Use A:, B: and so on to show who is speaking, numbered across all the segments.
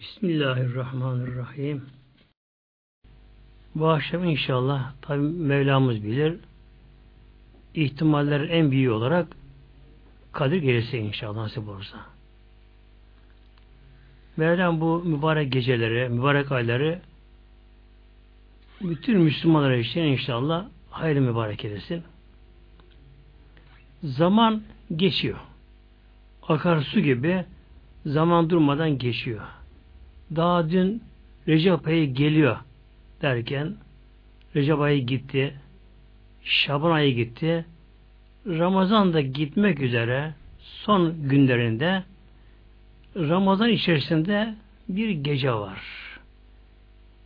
A: Bismillahirrahmanirrahim. Bu akşam inşallah tabi Mevlamız bilir ihtimaller en büyüğü olarak Kadir gelirse inşallah nasip olursa. Mevlam bu mübarek geceleri, mübarek ayları bütün Müslümanlar için inşallah hayırlı mübarek edesin. Zaman geçiyor. Akar su gibi zaman durmadan geçiyor. Daha dün Recep ayı geliyor derken Recep ayı gitti, Şaban ayı gitti, Ramazan da gitmek üzere son günlerinde Ramazan içerisinde bir gece var.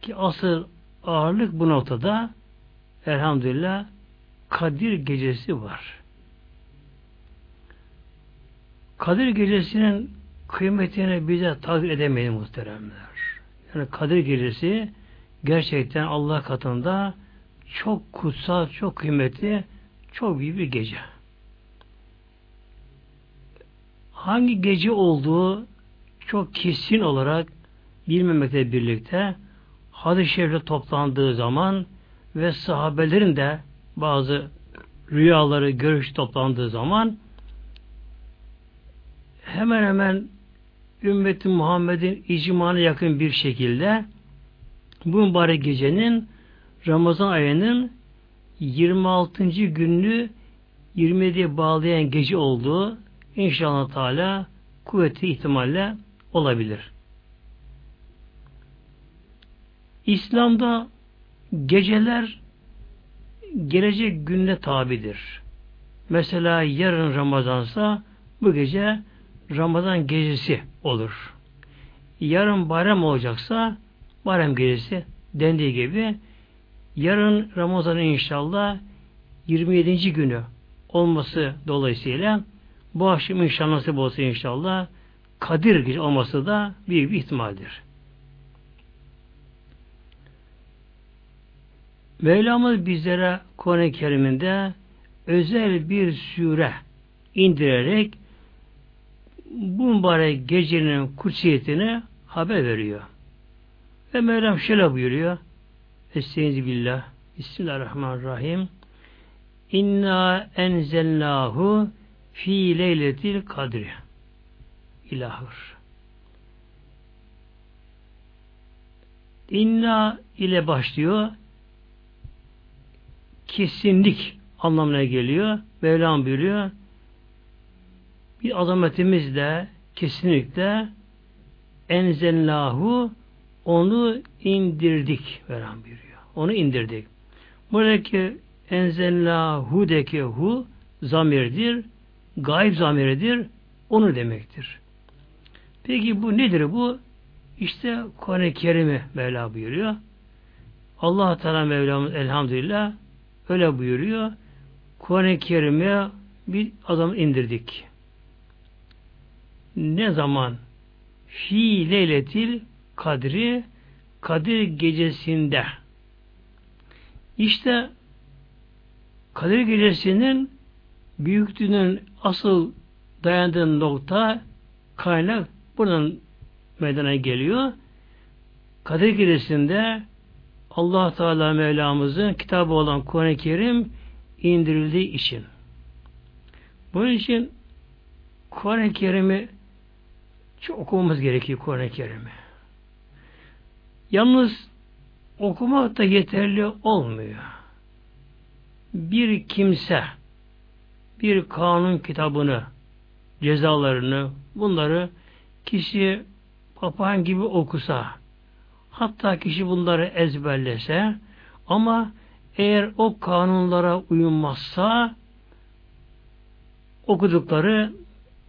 A: Ki asıl ağırlık bu noktada elhamdülillah Kadir gecesi var. Kadir gecesinin kıymetini bize takdir edemeyiz muhteremler. Yani Kadir gecesi gerçekten Allah katında çok kutsal, çok kıymetli, çok büyük bir gece. Hangi gece olduğu çok kesin olarak bilmemekle birlikte hadis-i şerifle toplandığı zaman ve sahabelerin de bazı rüyaları, görüş toplandığı zaman hemen hemen ümmeti Muhammed'in icmana yakın bir şekilde bu mübarek gecenin Ramazan ayının 26. gününü 27'ye bağlayan gece olduğu inşallah Teala kuvveti ihtimalle olabilir. İslam'da geceler gelecek gününe tabidir. Mesela yarın Ramazansa bu gece Ramazan gecesi olur. Yarın bayram olacaksa bayram gecesi dendiği gibi yarın Ramazan inşallah 27. günü olması dolayısıyla bu akşam inşallah nasip olsa inşallah Kadir gece olması da büyük bir ihtimaldir. Mevlamız bizlere Kuran-ı Kerim'inde özel bir süre indirerek bu mübarek gecenin kutsiyetini haber veriyor. Ve Mevlam şöyle buyuruyor. Estaizu billah. Bismillahirrahmanirrahim. İnna enzelnahu fi leyletil kadri. İlahur. İnna ile başlıyor. Kesinlik anlamına geliyor. Mevlam buyuruyor bir azametimiz de kesinlikle enzellahu onu indirdik veren buyuruyor. Onu indirdik. Buradaki enzellahu hu zamirdir. Gayb zamiridir. Onu demektir. Peki bu nedir bu? İşte Kuran-ı Kerim'i Mevla buyuruyor. Allah Teala Mevlamız elhamdülillah öyle buyuruyor. Kuran-ı Kerim'e bir adam indirdik ne zaman fi leyletil kadri Kadir gecesinde işte Kadir gecesinin büyüklüğünün asıl dayandığı nokta kaynak buradan meydana geliyor. Kadir gecesinde Allah Teala Mevlamızın kitabı olan Kuran-ı Kerim indirildiği için. Bunun için Kuran-ı Kerim'i çok okumamız gerekiyor Kur'an-ı Kerim'i. Yalnız okumak da yeterli olmuyor. Bir kimse bir kanun kitabını, cezalarını, bunları kişi papağan gibi okusa, hatta kişi bunları ezberlese, ama eğer o kanunlara uyulmazsa okudukları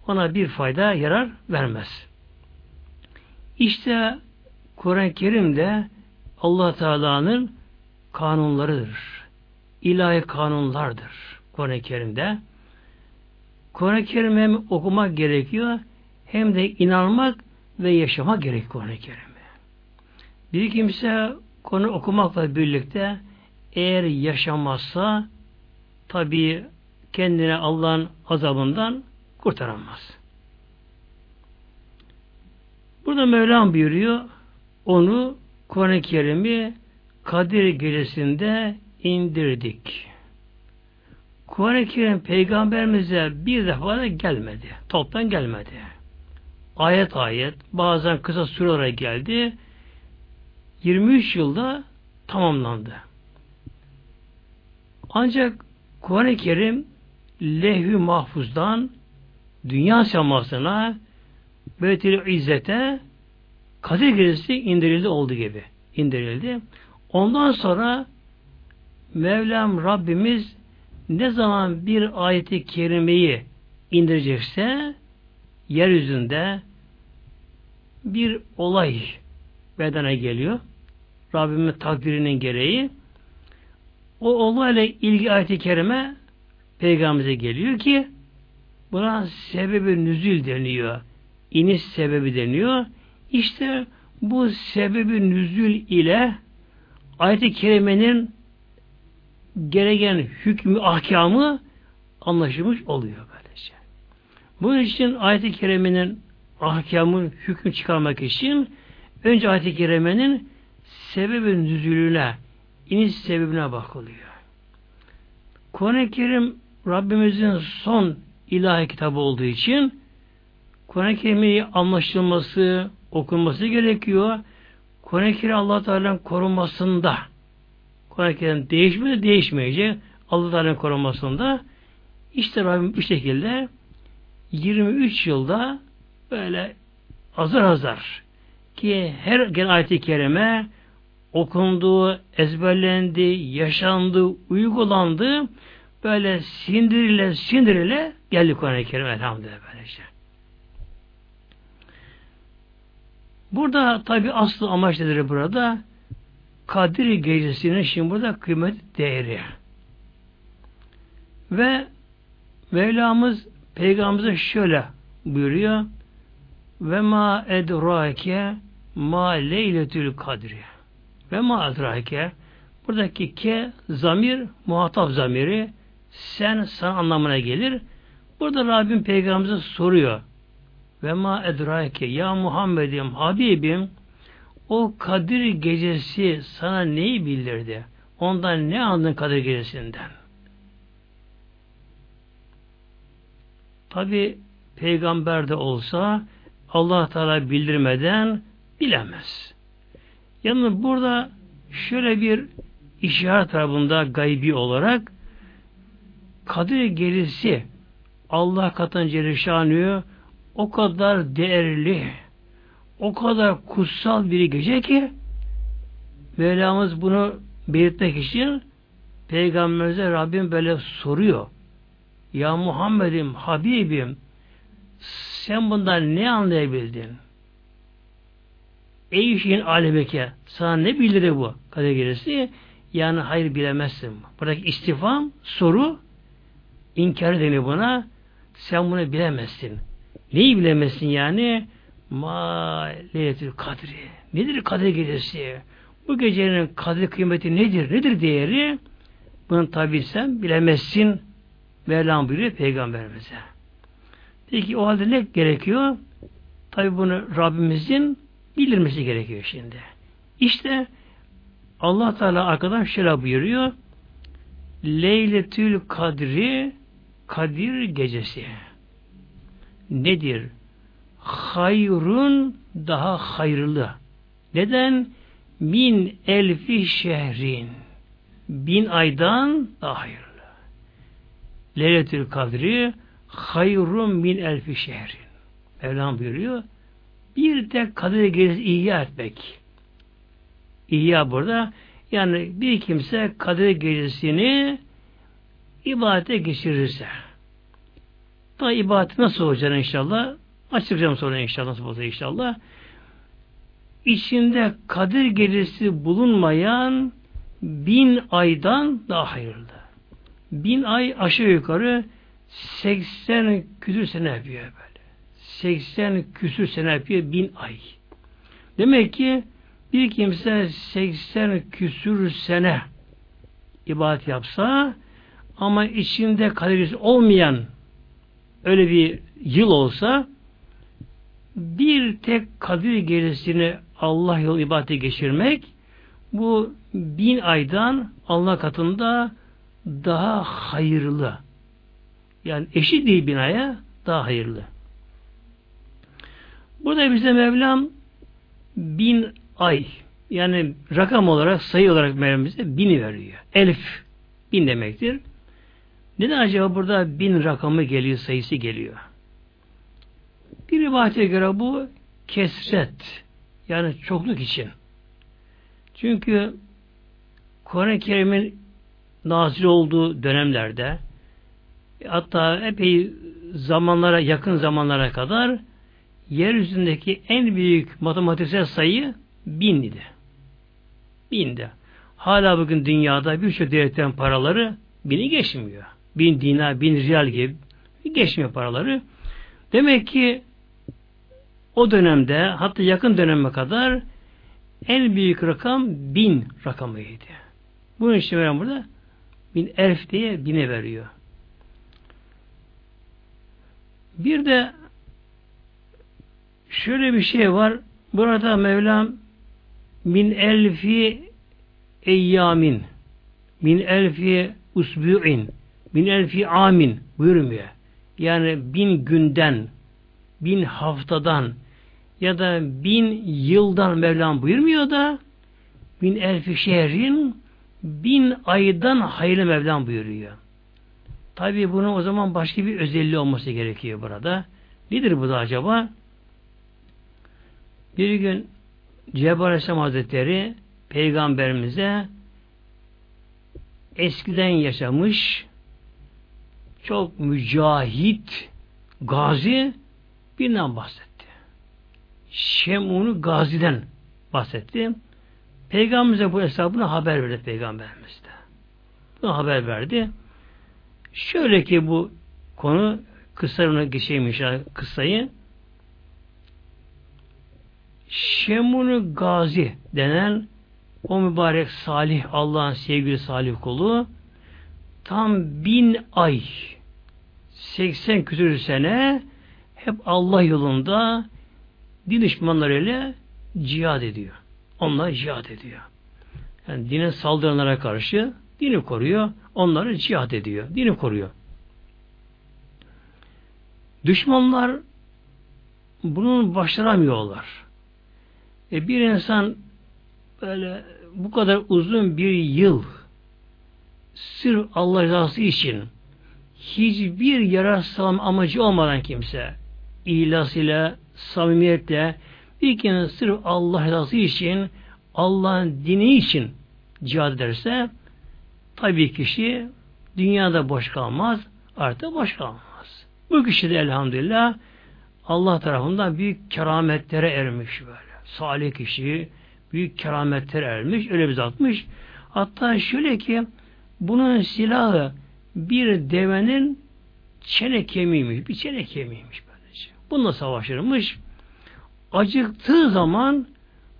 A: ona bir fayda yarar vermez. İşte Kur'an-ı Kerim'de Allah Teala'nın kanunlarıdır. İlahi kanunlardır Kur'an-ı Kerim'de. Kur'an-ı Kerim hem okumak gerekiyor hem de inanmak ve yaşamak gerekiyor Kur'an-ı Kerim'e. Bir kimse konu okumakla birlikte eğer yaşamazsa tabi kendine Allah'ın azabından kurtaramaz. Burada Mevlam buyuruyor onu Kur'an-ı Kerim'i Kadir gecesinde indirdik. Kur'an-ı Kerim peygamberimize bir defa da gelmedi. Toptan gelmedi. Ayet ayet bazen kısa süre olarak geldi. 23 yılda tamamlandı. Ancak Kur'an-ı Kerim lehü mahfuzdan dünya semasına Beyt-i İzzet'e Kadir Gecesi indirildi olduğu gibi. indirildi. Ondan sonra Mevlam Rabbimiz ne zaman bir ayeti kerimeyi indirecekse yeryüzünde bir olay bedene geliyor. Rabbimin takdirinin gereği o olayla ilgili ayet-i kerime peygamberimize geliyor ki buna sebebi nüzül deniyor. İniş sebebi deniyor. İşte bu sebebi nüzül ile ayet-i kerimenin gereken hükmü, ahkamı anlaşılmış oluyor böylece. Bunun için ayet-i kerimenin ahkamı, hükmü çıkarmak için önce ayet-i kerimenin sebebi nüzülüne, iniş sebebine bakılıyor. Kur'an-ı Kerim Rabbimizin son ilahi kitabı olduğu için Kur'an-ı Kerim'in anlaşılması, okunması gerekiyor. Kur'an-ı Kerim allah Teala'nın korunmasında Kur'an-ı Kerim değişmedi, değişmeyecek. allah Teala'nın korunmasında işte Rabbim bu şekilde 23 yılda böyle azar azar ki her gelen ayet-i kerime okundu, ezberlendi, yaşandı, uygulandı. Böyle sindirile sindirile geldi Kur'an-ı Kerim elhamdülillah böylece. Burada tabi aslı amaç nedir burada? Kadir gecesinin şimdi burada kıymet değeri. Ve Mevlamız Peygamberimize şöyle buyuruyor ve ma edrake ma leyletül kadri ve ma edrake buradaki ke zamir muhatap zamiri sen sana anlamına gelir. Burada Rabbim Peygamberimize soruyor ve ma edrake ya Muhammed'im Habibim o Kadir gecesi sana neyi bildirdi? Ondan ne anladın Kadir gecesinden? Tabi peygamber de olsa Allah Teala bildirmeden bilemez. Yani burada şöyle bir işaret tarafında gaybi olarak Kadir gerisi Allah katın Celleşanı o kadar değerli, o kadar kutsal bir gece ki Mevlamız bunu belirtmek için Peygamberimize Rabbim böyle soruyor. Ya Muhammed'im, Habibim sen bundan ne anlayabildin? Ey şeyin alemeke sana ne bildirir bu kader gerisi? Yani hayır bilemezsin. Buradaki istifam, soru inkar deniyor buna. Sen bunu bilemezsin. Neyi bilemezsin yani? Ma leyletül kadri. Nedir kader gecesi? Bu gecenin kadir kıymeti nedir? Nedir değeri? Bunu tabi sen bilemezsin. Mevlam buyuruyor peygamberimize. Peki o halde ne gerekiyor? Tabi bunu Rabbimizin bildirmesi gerekiyor şimdi. İşte Allah Teala arkadan şöyle buyuruyor. Leyletül Kadri Kadir gecesi nedir? Hayrun daha hayırlı. Neden? Min elfi şehrin. Bin aydan daha hayırlı. Leyletül Kadri hayrun min elfi şehrin. Mevlam buyuruyor. Bir de Kadir gecesi ihya etmek. İhya burada yani bir kimse Kadir gecesini ibadete geçirirse da ibadet nasıl olacak inşallah? Açıklayacağım sonra inşallah nasıl olacak inşallah. İçinde Kadir gecesi bulunmayan bin aydan daha hayırlı. Bin ay aşağı yukarı 80 küsür sene yapıyor böyle. 80 küsür sene yapıyor bin ay. Demek ki bir kimse 80 küsür sene ibadet yapsa ama içinde kaderisi olmayan öyle bir yıl olsa bir tek Kadir gecesini Allah yolu ibadete geçirmek bu bin aydan Allah katında daha hayırlı. Yani eşit değil bin aya daha hayırlı. Burada bize Mevlam bin ay yani rakam olarak sayı olarak Mevlam bize bini veriyor. Elif bin demektir. Neden acaba burada bin rakamı geliyor, sayısı geliyor? Bir rivayete göre bu kesret yani çokluk için. Çünkü Kur'an-ı Kerim'in nazil olduğu dönemlerde hatta epey zamanlara yakın zamanlara kadar yeryüzündeki en büyük matematiksel sayı bin idi. Binde. Hala bugün dünyada birçok devletten paraları bini geçmiyor. Bin dinar, bin riyal gibi geçmiyor paraları. Demek ki o dönemde hatta yakın döneme kadar en büyük rakam bin rakamıydı. Bunun için veren burada bin elf diye bine veriyor. Bir de şöyle bir şey var. Burada Mevlam min elfi eyyamin min elfi usbu'in min elfi amin buyurmuyor. Yani bin günden bin haftadan ya da bin yıldan Mevlam buyurmuyor da bin elfi şehrin bin aydan hayırlı Mevlam buyuruyor. Tabi bunun o zaman başka bir özelliği olması gerekiyor burada. Nedir bu da acaba? Bir gün Cebrail Aleyhisselam Hazretleri Peygamberimize eskiden yaşamış çok mücahit gazi birinden bahsetti. Şemunu gaziden bahsetti. Peygamberimize bu hesabını haber verdi Peygamberimiz de. Bunu haber verdi. Şöyle ki bu konu kısarına geçeymiş kısayı Şemunu Gazi denen o mübarek salih Allah'ın sevgili salih kulu tam bin ay 80 küsur sene hep Allah yolunda din düşmanlarıyla cihad ediyor. Onlar cihad ediyor. Yani dine saldıranlara karşı dini koruyor. Onları cihad ediyor. Dini koruyor. Düşmanlar bunun başaramıyorlar. E bir insan böyle bu kadar uzun bir yıl sırf Allah rızası için hiçbir yarar sağlam amacı olmadan kimse ihlasıyla, samimiyetle bir kere sırf Allah rızası için Allah'ın dini için cihad ederse tabii kişi dünyada boş kalmaz, artık boş kalmaz. Bu kişi de elhamdülillah Allah tarafından büyük kerametlere ermiş böyle. Salih kişi büyük kerametlere ermiş, öyle bir zatmış. Hatta şöyle ki bunun silahı bir devenin çene kemiğiymiş, bir çene kemiğiymiş böylece. Bununla savaşırmış. Acıktığı zaman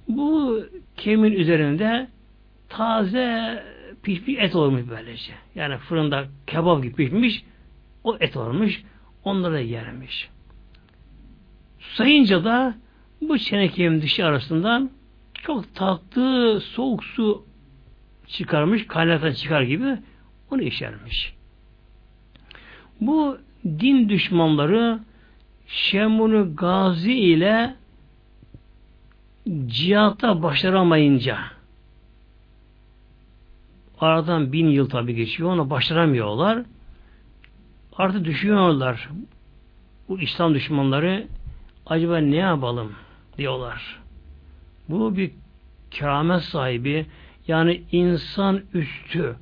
A: bu kemin üzerinde taze pişmiş et olmuş böylece. Yani fırında kebap gibi pişmiş o et olmuş. Onları yermiş. Sayınca da bu çenekenin dışı arasından çok tatlı soğuk su çıkarmış, kaynaktan çıkar gibi onu içermiş. Bu din düşmanları Şemunu Gazi ile cihatta başaramayınca aradan bin yıl tabi geçiyor ona başaramıyorlar artık düşünüyorlar bu İslam düşmanları acaba ne yapalım diyorlar. Bu bir keramet sahibi yani insan üstü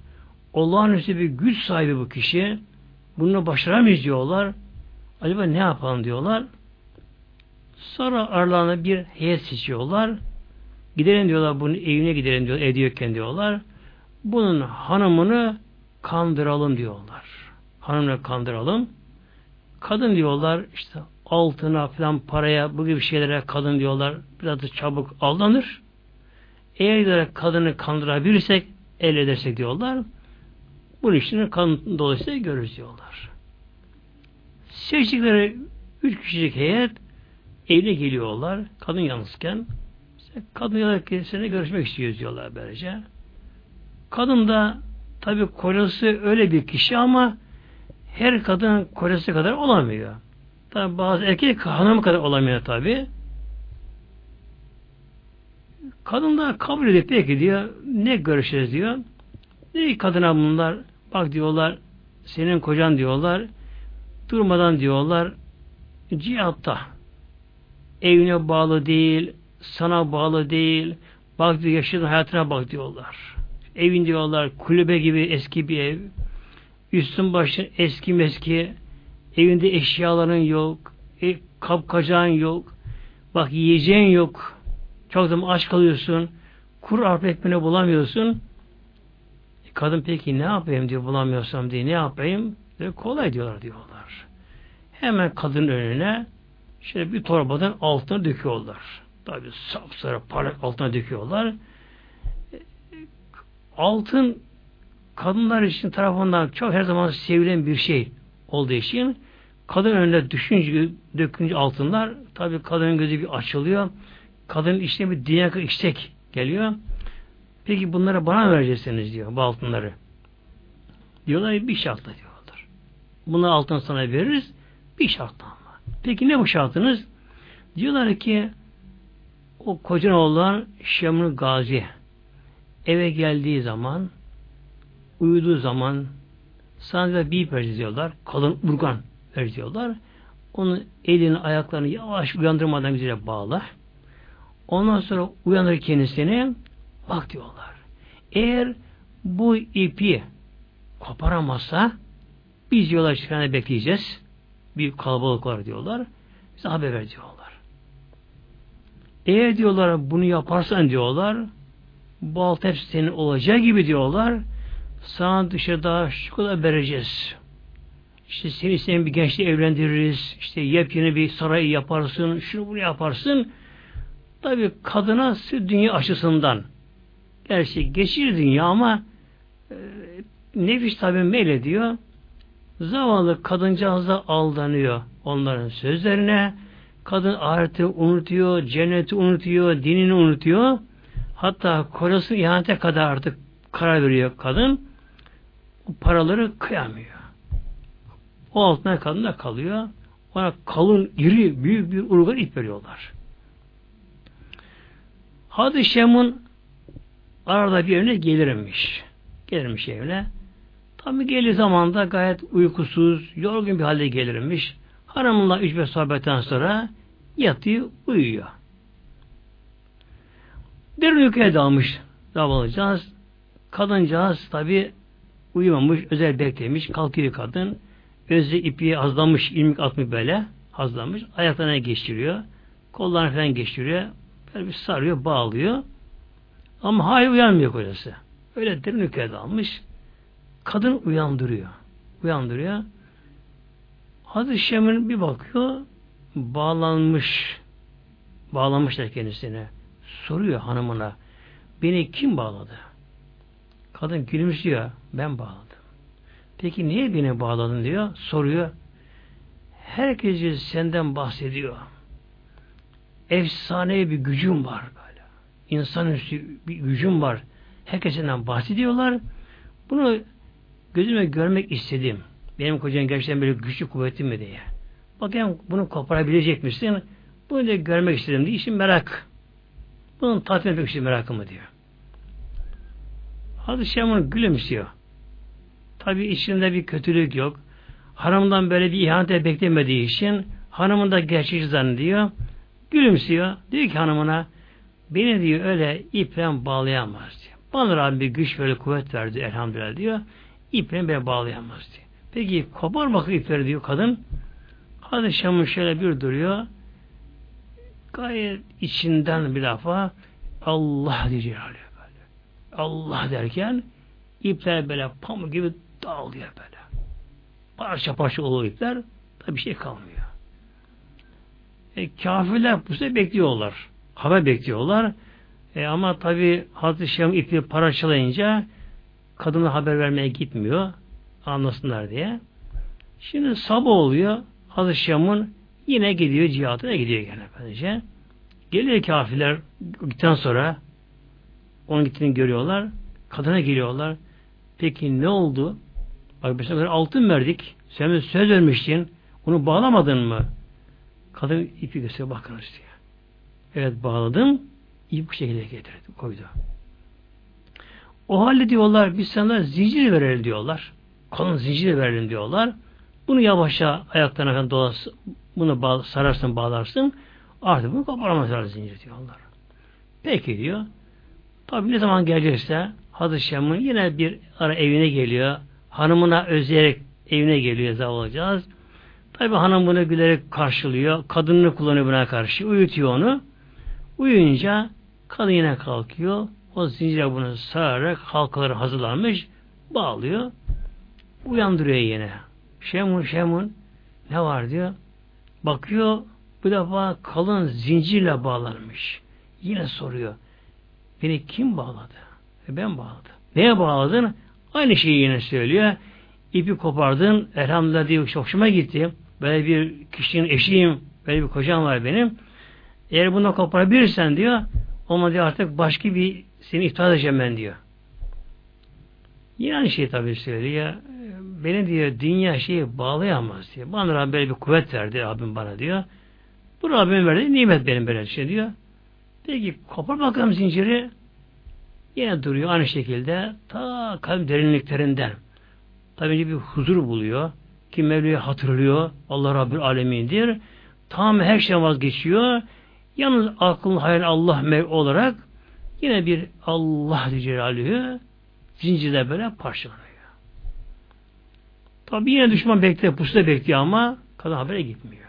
A: olağanüstü bir güç sahibi bu kişi bunu başaramayız diyorlar. Acaba ne yapalım diyorlar. Sonra aralarına bir heyet seçiyorlar. Gidelim diyorlar bunun evine gidelim diyor, ediyorken diyorlar. Bunun hanımını kandıralım diyorlar. Hanımını kandıralım. Kadın diyorlar işte altına falan paraya bu gibi şeylere kadın diyorlar biraz da çabuk aldanır. Eğer diyorlar kadını kandırabilirsek el edersek diyorlar bunun işini kan dolayısıyla görürüz diyorlar. Seçtikleri üç kişilik heyet evine geliyorlar. Kadın yalnızken işte kadın ya kendisine görüşmek istiyor diyorlar böylece. Kadın da tabi kocası öyle bir kişi ama her kadın kocası kadar olamıyor. Tabi bazı erkek hanım kadar olamıyor tabi. Kadın da kabul edip peki diyor ne görüşeceğiz diyor. Ne kadına bunlar bak diyorlar senin kocan diyorlar durmadan diyorlar cihatta evine bağlı değil sana bağlı değil bak diyor yaşadığın hayatına bak diyorlar. Evin diyorlar kulübe gibi eski bir ev üstün başın eski meski evinde eşyaların yok e, kapkacağın yok bak yiyeceğin yok çok zaman aç kalıyorsun. Kuru arpa ekmeğini bulamıyorsun. Kadın peki ne yapayım diyor bulamıyorsam diye ne yapayım? Diyor, kolay diyorlar diyorlar. Hemen kadın önüne şöyle bir torbadan altına döküyorlar. Tabi sapsarı parlak altına döküyorlar. Altın kadınlar için tarafından çok her zaman sevilen bir şey olduğu için kadın önüne düşünce dökünce altınlar tabi kadının gözü bir açılıyor kadının içine bir dünya istek geliyor. Peki bunları bana vereceksiniz diyor bu altınları. Diyorlar bir şartla diyorlar. Bunu altın sana veririz bir şartla ama. Peki ne bu şartınız? Diyorlar ki o kocan olan Şemrül Gazi eve geldiği zaman uyuduğu zaman sana bir vereceğiz diyorlar. Kalın urgan vereceğiz diyorlar. Onun elini ayaklarını yavaş uyandırmadan güzel bağla. Ondan sonra uyanır kendisine bak diyorlar. Eğer bu ipi koparamazsa biz yola çıkana bekleyeceğiz. Bir kalabalık var diyorlar. Bize haber ver diyorlar. Eğer diyorlar bunu yaparsan diyorlar bu alt hepsi senin olacağı gibi diyorlar. Sana dışarıda şu kadar vereceğiz. İşte seni senin bir gençle evlendiririz. İşte yepyeni bir saray yaparsın. Şunu bunu yaparsın. Tabi kadına dünya açısından gerçi geçir dünya ama e, nefis tabi meylediyor. Zavallı kadıncağız da aldanıyor onların sözlerine. Kadın ahireti unutuyor, cenneti unutuyor, dinini unutuyor. Hatta kocası ihanete kadar artık karar veriyor kadın. O paraları kıyamıyor. O altına kadın da kalıyor. Ona kalın, iri, büyük bir urgan ip veriyorlar. Hadi Şem'in arada bir evine gelirmiş. Gelirmiş evine. Tabi gelir zamanda gayet uykusuz, yorgun bir halde gelirmiş. Hanımla üç beş sohbetten sonra yatıyor, uyuyor. Bir uykuya dalmış zavallıcağız. Kadıncağız tabi uyumamış, özel beklemiş, kalkıyor kadın. Özü ipi azlamış, ilmik atmış böyle, azlamış. Ayaklarına geçiriyor. Kollarına falan geçiriyor. Böyle bir sarıyor, bağlıyor. Ama hayır uyanmıyor kocası. Öyle derin uykuya dalmış. Kadın uyandırıyor. Uyandırıyor. Hazreti Şem'in bir bakıyor, bağlanmış. Bağlanmışlar kendisine. Soruyor hanımına, beni kim bağladı? Kadın gülümsüyor, ben bağladım. Peki niye beni bağladın diyor, soruyor. Herkes senden bahsediyor efsane bir gücüm var. İnsanüstü bir gücüm var. Herkesinden bahsediyorlar. Bunu gözüme görmek istedim. Benim kocam gerçekten böyle güçlü kuvvetli mi diye. Bakayım bunu koparabilecek misin? Bunu da görmek istedim diye. İşin merak. Bunun tatmin etmek için merakımı diyor. Hazreti Şamun gülümsüyor. Tabi içinde bir kötülük yok. Hanımdan böyle bir ihanet beklemediği için hanımın da gerçek zannediyor. Gülümsüyor. Diyor ki hanımına beni diyor öyle iple bağlayamaz diyor. Bana Rabbim bir güç böyle kuvvet verdi elhamdülillah diyor. İple beni bağlayamaz diyor. Peki kopar bakıyor ipleri diyor kadın. Hadi Şam'ın şöyle bir duruyor. Gayet içinden bir lafa Allah diyecek böyle. Allah derken ipler böyle pamuk gibi dağılıyor böyle. Parça parça oluyor ipler. Tabi bir şey kalmıyor. E, kafirler bu sefer bekliyorlar. Haber bekliyorlar. E, ama tabi Hazreti Şam ipi paraçalayınca kadına haber vermeye gitmiyor. Anlasınlar diye. Şimdi sabah oluyor. Hazreti Şam'ın Yine gidiyor cihatına gidiyor gene efendice. Geliyor kafirler gittikten sonra onun gittiğini görüyorlar. Kadına geliyorlar. Peki ne oldu? Bak biz sana altın verdik. Sen söz vermiştin. Onu bağlamadın mı? Kadın ipi gösteriyor bakınız diyor. Evet bağladım. İp bu şekilde getirdi, koydu. O halde diyorlar biz sana zincir verelim diyorlar. Kalın zincir verelim diyorlar. Bunu yavaşça ayaklarına dolas, bunu bağ, sararsın bağlarsın. Artık bunu koparamazlar zincir diyorlar. Peki diyor. Tabi ne zaman gelecekse Hazreti Şam'ın yine bir ara evine geliyor. Hanımına özleyerek evine geliyor olacağız. Tabi hanım bunu gülerek karşılıyor. Kadınını kullanıyor buna karşı. Uyutuyor onu. Uyuyunca kadın yine kalkıyor. O zincire bunu sararak halkaları hazırlanmış. Bağlıyor. Uyandırıyor yine. Şemun şemun ne var diyor. Bakıyor bu defa kalın zincirle bağlanmış. Yine soruyor. Beni kim bağladı? E ben bağladım. Neye bağladın? Aynı şeyi yine söylüyor. İpi kopardın. Elhamdülillah. Çok hoşuma gitti. Böyle bir kişinin eşiyim. Böyle bir kocam var benim. Eğer bunu koparabilirsen diyor ama diyor artık başka bir seni iptal edeceğim ben diyor. Yine aynı şey tabii söylüyor. Beni diyor dünya şeyi bağlayamaz diyor. Bana Rabbim böyle bir kuvvet verdi Rabbim bana diyor. Bu Rabbim verdi nimet benim böyle şey diyor. Peki kopar bakalım zinciri. Yine duruyor aynı şekilde ta kalp derinliklerinden. Tabii bir huzur buluyor. Ki Mevla'yı hatırlıyor. Allah Rabbül Alemin'dir. Tam her şeyden vazgeçiyor. Yalnız aklın hayal Allah olarak yine bir Allah Celaluhu zincirle böyle parçalanıyor. Tabi yine düşman bekliyor, pusuda bekliyor ama kadın habere gitmiyor.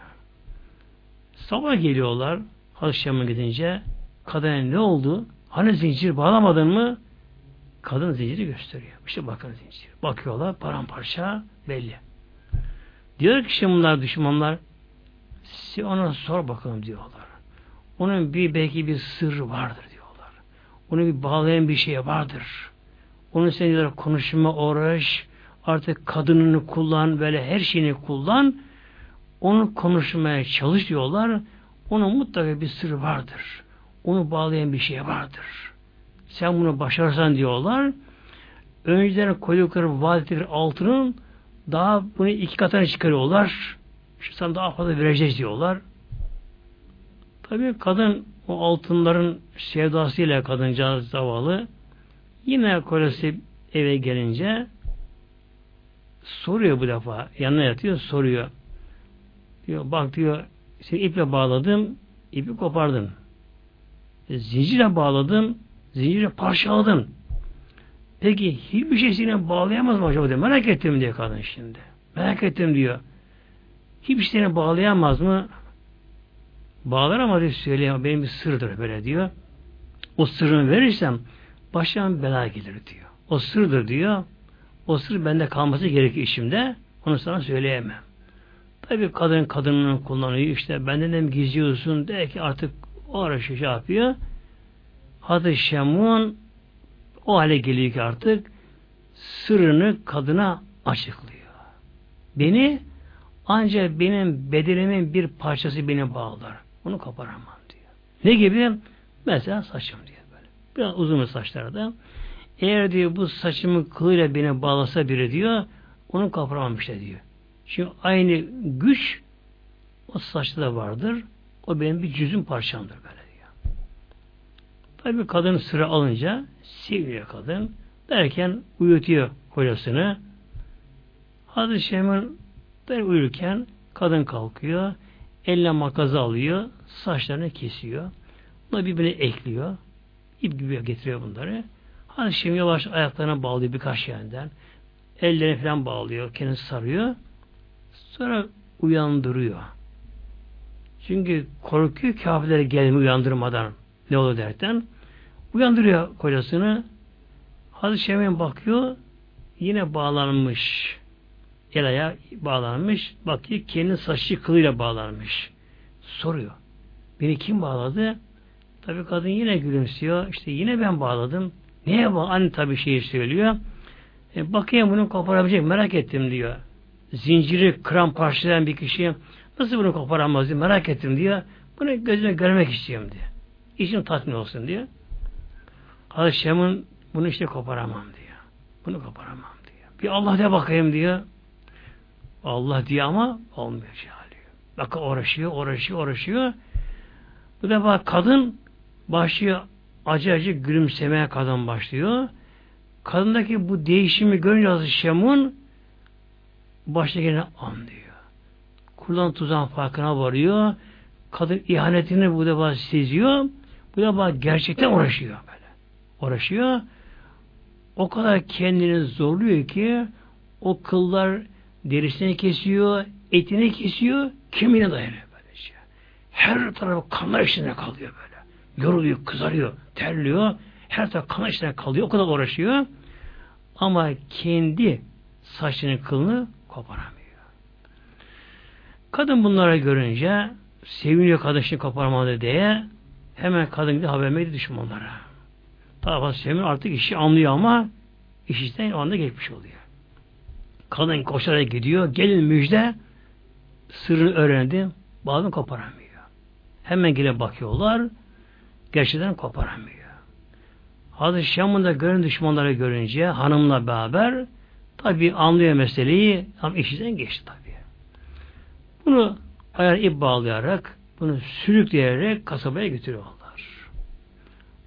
A: Sabah geliyorlar Hazreti gidince kadına ne oldu? Hani zincir bağlamadın mı? Kadın zinciri gösteriyor. İşte bakın zincir. Bakıyorlar paramparça belli. Diyor ki şimdi bunlar düşmanlar size ona sor bakalım diyorlar. Onun bir belki bir sır vardır diyorlar. Onu bir bağlayan bir şey vardır. Onun sen diyorlar konuşma uğraş, artık kadınını kullan, böyle her şeyini kullan. Onu konuşmaya çalış diyorlar. Onun mutlaka bir sır vardır. Onu bağlayan bir şey vardır. Sen bunu başarsan diyorlar. Önceden koydukları vaadetleri altının daha bunu iki katına çıkarıyorlar. İşte sana daha fazla vereceğiz diyorlar. Tabii kadın o altınların sevdasıyla kadıncağız zavallı yine kolesi eve gelince soruyor bu defa. Yanına yatıyor soruyor. Diyor bak diyor seni iple bağladım ipi kopardım. Zincirle bağladım zincirle parçaladım. Peki hiçbir şey seni bağlayamaz mı acaba diyor. Merak ettim diyor kadın şimdi. Merak ettim diyor. Hiçbir şey seni bağlayamaz mı? Bağlar ama diyor söyleyemem. Benim bir sırdır böyle diyor. O sırrını verirsem başıma bela gelir diyor. O sırdır diyor. O sır bende kalması gerekiyor işimde. Onu sana söyleyemem. Tabi kadın kadının kullanıyor. işte benden hem gizliyorsun de ki artık o ara şey yapıyor. Hazreti Şemun o hale geliyor ki artık sırrını kadına açıklıyor. Beni ancak benim bedenimin bir parçası beni bağlar. Onu koparamam diyor. Ne gibi? Mesela saçım diyor böyle. Biraz uzun saçlarda. Eğer diyor bu saçımın kılıyla beni bağlasa biri diyor onu koparamam işte diyor. Çünkü aynı güç o saçta da vardır. O benim bir cüzüm parçamdır böyle diyor. Tabi kadın sıra alınca seviniyor kadın. Derken uyutuyor kocasını. Hazreti Şem'in ben uyurken kadın kalkıyor. Eline makazı alıyor. Saçlarını kesiyor. Bunu birbirine ekliyor. İp gibi getiriyor bunları. Hazreti Şem yavaş ayaklarına bağlıyor birkaç yerden. Ellerini falan bağlıyor. Kendini sarıyor. Sonra uyandırıyor. Çünkü korkuyor kafirlere gelme uyandırmadan ne olur derken uyandırıyor kocasını. Hazreti Şem'e bakıyor yine bağlanmış. Ayağı bağlanmış. Bakıyor kendi saçlı kılıyla bağlanmış. Soruyor. Beni kim bağladı? Tabi kadın yine gülümsüyor. İşte yine ben bağladım. Neye bağlı? Anne tabi şeyi söylüyor. E, bakayım bunu koparabilecek merak ettim diyor. Zinciri kıran parçalayan bir kişi Nasıl bunu koparamaz diye merak ettim diye. Bunu gözüme görmek istiyorum diye. İşim tatmin olsun. Hazreti Şem'in bunu işte koparamam diyor. Bunu koparamam diyor. Bir Allah de bakayım diyor. Allah diye ama olmuyor alıyor. Bakın uğraşıyor, uğraşıyor, uğraşıyor. Bu defa kadın başlıyor acı acı gülümsemeye kadın başlıyor. Kadındaki bu değişimi görünce Hazreti Şemun baştakini anlıyor. Kullan tuzağın farkına varıyor. Kadın ihanetini bu defa seziyor. Bu defa gerçekten uğraşıyor böyle. Uğraşıyor. O kadar kendini zorluyor ki o kıllar derisini kesiyor, etini kesiyor, kemiğine dayanıyor böylece. Her tarafı kanlar içinde kalıyor böyle. Yoruluyor, kızarıyor, terliyor. Her taraf kanlar içinde kalıyor. O kadar uğraşıyor. Ama kendi saçının kılını koparamıyor. Kadın bunlara görünce seviniyor kadın şimdi koparmadı diye hemen kadın gidip haber vermedi düşmanlara. Daha seviniyor artık işi anlıyor ama iş işten o anda geçmiş oluyor. Kadın koşarak gidiyor. Gelin müjde sırrını öğrendi. Bazen koparamıyor. Hemen gelip bakıyorlar. Gerçekten koparamıyor. Hazreti Şam'ın da gören düşmanları görünce hanımla beraber tabi anlıyor meseleyi ama işten geçti tabi. Bunu ayar ip bağlayarak bunu sürükleyerek kasabaya götürüyorlar.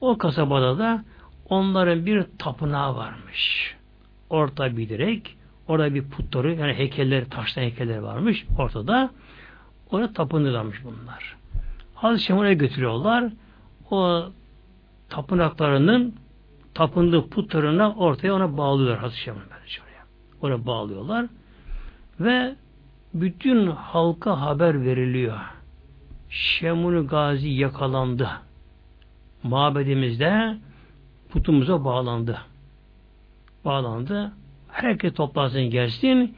A: O kasabada da onların bir tapınağı varmış. Orta bir direk, orada bir putları yani heykelleri, taştan heykelleri varmış ortada. Orada tapınıyorlarmış bunlar. Hazreti Şam'a götürüyorlar. O tapınaklarının tapındığı putlarına ortaya ona bağlıyorlar Hazreti böylece oraya. Oraya bağlıyorlar. Ve bütün halka haber veriliyor. Şemun Gazi yakalandı. Mabedimizde putumuza bağlandı. Bağlandı. Herkes toplansın gelsin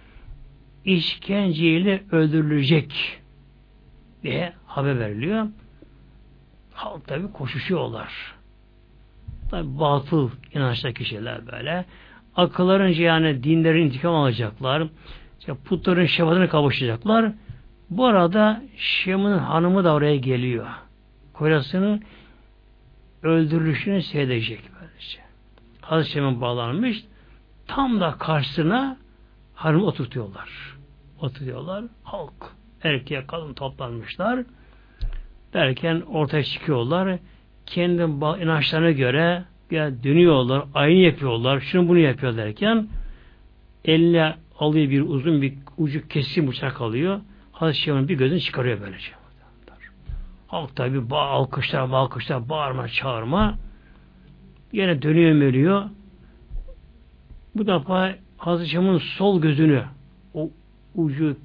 A: işkenceyle öldürülecek diye haber veriliyor. Halk tabi koşuşuyorlar. Tabi batıl inançta kişiler böyle. Akıllarınca yani dinlerin intikam alacaklar. İşte putların şefatına kavuşacaklar. Bu arada Şem'in hanımı da oraya geliyor. Kocasının öldürülüşünü seyredecek böylece. Hazreti Şem'in bağlanmış. Tam da karşısına hanımı oturtuyorlar. Oturuyorlar. Halk, erkeğe kadın toplanmışlar. Derken ortaya çıkıyorlar. Kendi inançlarına göre ya dönüyorlar, aynı yapıyorlar, şunu bunu yapıyor derken eline alıyor bir uzun bir ucu kesin bıçak alıyor. Hazreti Şev'in bir gözünü çıkarıyor böylece. Halk tabi bağ, alkışlar, alkışlar, bağırma, çağırma. Yine dönüyor ölüyor. Bu defa Hazreti sol gözünü o ucu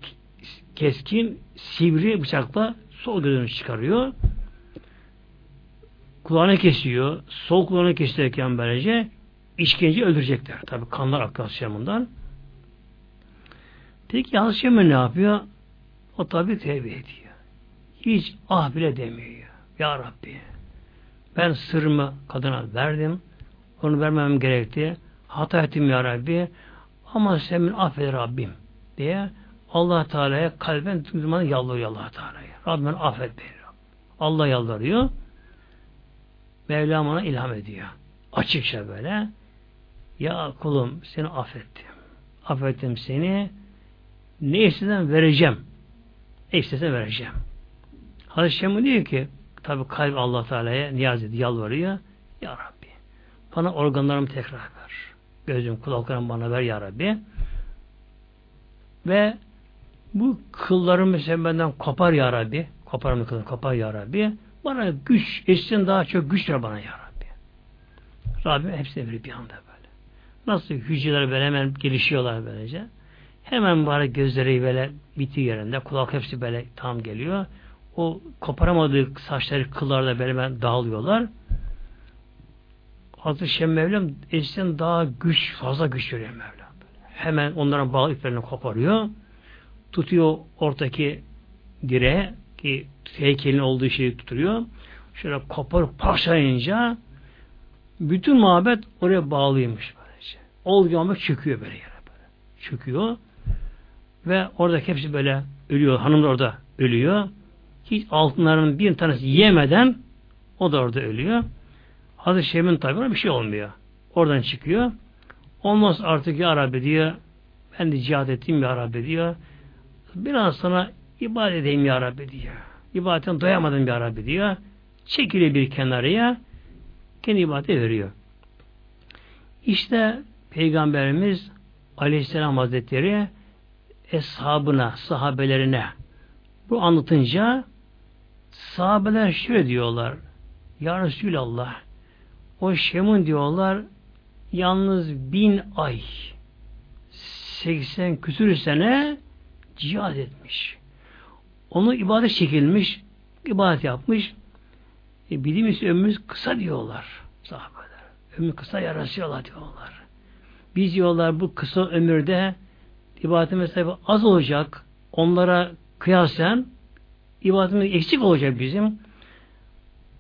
A: keskin, sivri bıçakla sol gözünü çıkarıyor. Kulağını kesiyor. Sol kulağını keserken böylece işkence öldürecekler. Tabi kanlar akıyor Şam'ından. Peki Hazreti ne yapıyor? O tabi tevbe ediyor. Hiç ah bile demiyor. Ya Rabbi ben sırrımı kadına verdim. Onu vermem gerekti. Hata ettim ya Rabbi. Ama sen beni affet Rabbim diye allah Teala'ya kalben zaman yalvarıyor allah Teala'ya. Rabbim affet beni. Allah yalvarıyor. Mevlam ona ilham ediyor. Açıkça böyle. Ya kulum seni affettim. Affettim seni. Ne istesen vereceğim. Ne istesen vereceğim. Hazreti Şemu diyor ki tabi kalp allah Teala'ya niyaz ediyor, yalvarıyor. Ya Rabbi bana organlarımı tekrar ver. Gözüm, kulaklarım bana ver ya Rabbi. Ve bu kıllarımı sen benden kopar ya Rabbi. Koparımı kılını kopar ya Rabbi. Bana güç, eşsin daha çok güç ver bana ya Rabbi. Rabbim hepsini verir bir anda böyle. Nasıl hücreler böyle hemen gelişiyorlar böylece. Hemen bari gözleri böyle biti yerinde, kulak hepsi böyle tam geliyor. O koparamadığı saçları, kıllarda böyle hemen dağılıyorlar. Hazreti Şem Mevlam eskiden daha güç, fazla güç veriyor Mevlam. Hemen onların bağlı iplerini koparıyor. Tutuyor ortaki direğe ki heykelin olduğu şeyi tutuyor. Şöyle koparıp parçalayınca bütün mabet oraya bağlıymış böylece. Olduğu ama çıkıyor böyle yere böyle. Çıkıyor ve orada hepsi böyle ölüyor. Hanımlar orada ölüyor. Hiç altınların bir tanesi yemeden o da orada ölüyor. Hazreti Şem'in tabi bir şey olmuyor. Oradan çıkıyor. Olmaz artık ya Rabbi diyor. Ben de cihad ettim ya Rabbi diyor. Biraz sana ibadet edeyim ya Rabbi diyor. İbadetten doyamadım ya Rabbi diyor. Çekiliyor bir kenarıya. Kendi ibadete veriyor. İşte Peygamberimiz Aleyhisselam Hazretleri eshabına, sahabelerine bu anlatınca sahabeler şöyle diyorlar. Ya Resulallah o Şemun diyorlar yalnız bin ay 80 küsür sene cihad etmiş. Onu ibadet çekilmiş, ibadet yapmış. E, bildiğimiz ömrümüz kısa diyorlar sahabeler. Ömrü kısa yarasıyorlar diyorlar. Biz diyorlar bu kısa ömürde ibadetimiz tabi az olacak. Onlara kıyasen ibadetimiz eksik olacak bizim.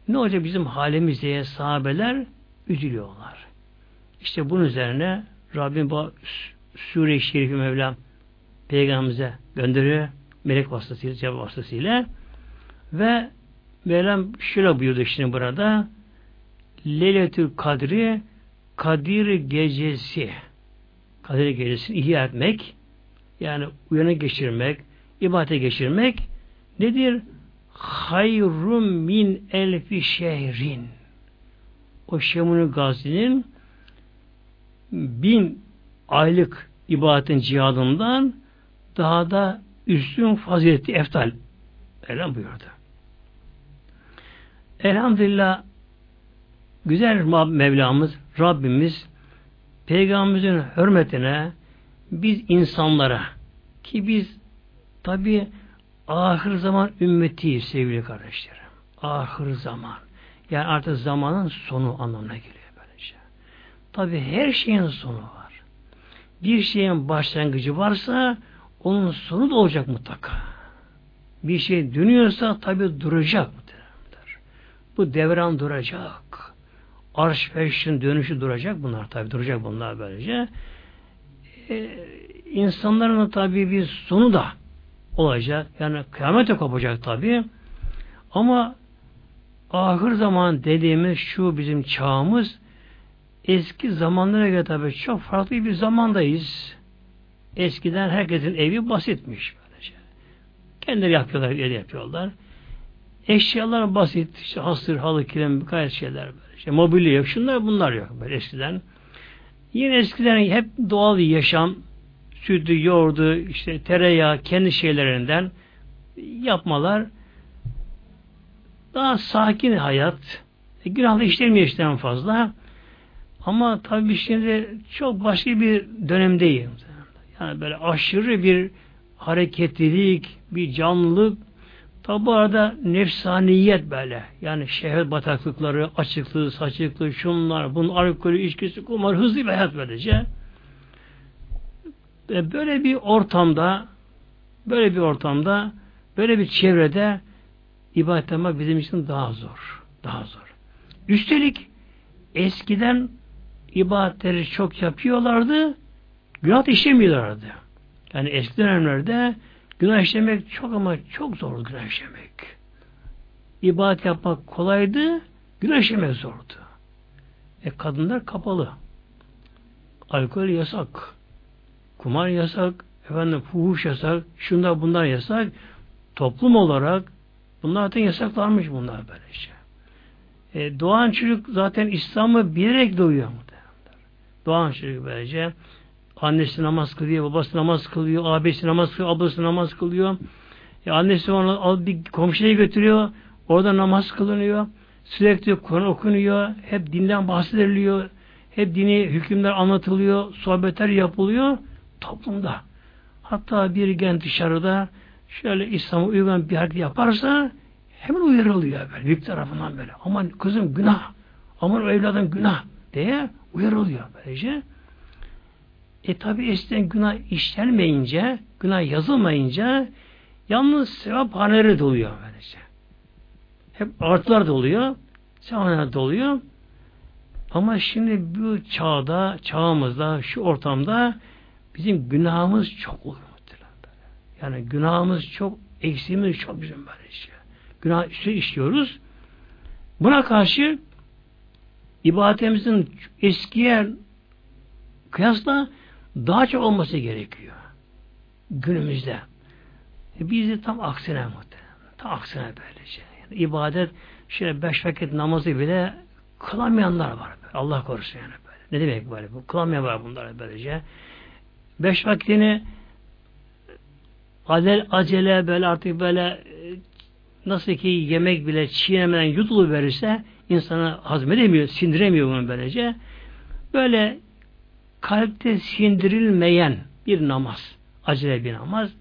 A: Ne olacak bizim halimiz diye sahabeler üzülüyorlar. İşte bunun üzerine Rabbim bu Sure-i Şerifi Mevlam Peygamberimize gönderiyor. Melek vasıtasıyla, cevap vasıtasıyla ve Mevlam şöyle buyurdu şimdi burada Leyletül Kadri Kadir gecesi Kadir gecesini ihya etmek yani uyanık geçirmek ibadete geçirmek nedir? Hayrun min elfi şehrin o Şemun Gazi'nin bin aylık ibadetin cihadından daha da üstün fazileti eftal. Elham buyurdu. Elhamdülillah güzel Mevlamız, Rabbimiz Peygamberimizin hürmetine biz insanlara ki biz tabi ahir zaman ümmetiyiz sevgili kardeşlerim. Ahir zaman. Yani artık zamanın sonu anlamına geliyor böylece. Tabi her şeyin sonu var. Bir şeyin başlangıcı varsa onun sonu da olacak mutlaka. Bir şey dönüyorsa tabi duracak. Bu devran duracak. Arş feşin dönüşü duracak bunlar tabi duracak bunlar böylece. Ee, insanların tabi bir sonu da olacak. Yani kıyamete kopacak tabi. Ama ahir zaman dediğimiz şu bizim çağımız eski zamanlara göre tabi çok farklı bir zamandayız. Eskiden herkesin evi basitmiş. Böylece. Kendileri yapıyorlar, el yapıyorlar. Eşyalar basit, işte hasır, halı, kilem, gayet şeyler böyle. İşte mobilya yok, şunlar bunlar yok böyle eskiden. Yine eskiden hep doğal yaşam, sütü, yoğurdu, işte tereyağı, kendi şeylerinden yapmalar daha sakin hayat. E, günahlı işlemiyor işten fazla. Ama tabii şimdi çok başka bir dönemdeyim. Yani böyle aşırı bir hareketlilik, bir canlılık, Tabi bu arada nefsaniyet böyle. Yani şehir bataklıkları, açıklığı, saçıklığı, şunlar, bunun alkolü, içkisi, kumar, hızlı bir hayat böylece. Böyle bir ortamda böyle bir ortamda böyle bir çevrede ibadet yapmak bizim için daha zor. Daha zor. Üstelik eskiden ibadetleri çok yapıyorlardı günah işlemiyorlardı. Yani eski dönemlerde Günah işlemek çok ama çok zor günah işlemek. İbadet yapmak kolaydı, günah işlemek zordu. E kadınlar kapalı. Alkol yasak. Kumar yasak. Efendim fuhuş yasak. Şunlar bunlar yasak. Toplum olarak bunlar zaten yasaklanmış bunlar böylece. E, doğan çocuk zaten İslam'ı bilerek doğuyor. Doğan çocuk böylece Annesi namaz kılıyor, babası namaz kılıyor, abisi namaz kılıyor, ablası namaz kılıyor. E annesi onu al bir komşuya götürüyor. Orada namaz kılınıyor. Sürekli Kur'an okunuyor. Hep dinden bahsediliyor. Hep dini hükümler anlatılıyor. Sohbetler yapılıyor. Toplumda. Hatta bir gen dışarıda şöyle İslam'a uygun bir hareket yaparsa hemen uyarılıyor böyle büyük tarafından böyle. Aman kızım günah. Aman evladım günah diye uyarılıyor böylece. E tabi eskiden günah işlenmeyince, günah yazılmayınca yalnız sevap haneleri doluyor böylece. Hep artılar doluyor, sevaphaneler doluyor. Ama şimdi bu çağda, çağımızda, şu ortamda bizim günahımız çok oluyor. Yani günahımız çok Eksiğimiz çok bizim böyle işte. Günah işte işliyoruz. Buna karşı ibadetimizin eskiye kıyasla daha çok olması gerekiyor. Günümüzde. E biz de tam aksine muhtemelen. Tam aksine böylece. Yani ibadet şöyle beş vakit namazı bile kılamayanlar var. Allah korusun yani böyle. Ne demek böyle? Bu kılamayan var bunlar böylece. Beş vaktini acele, acele böyle artık böyle e, nasıl ki yemek bile çiğnemeden yutulu verirse insana hazmedemiyor, sindiremiyor bunu böylece. Böyle kalpte sindirilmeyen bir namaz, acele bir namaz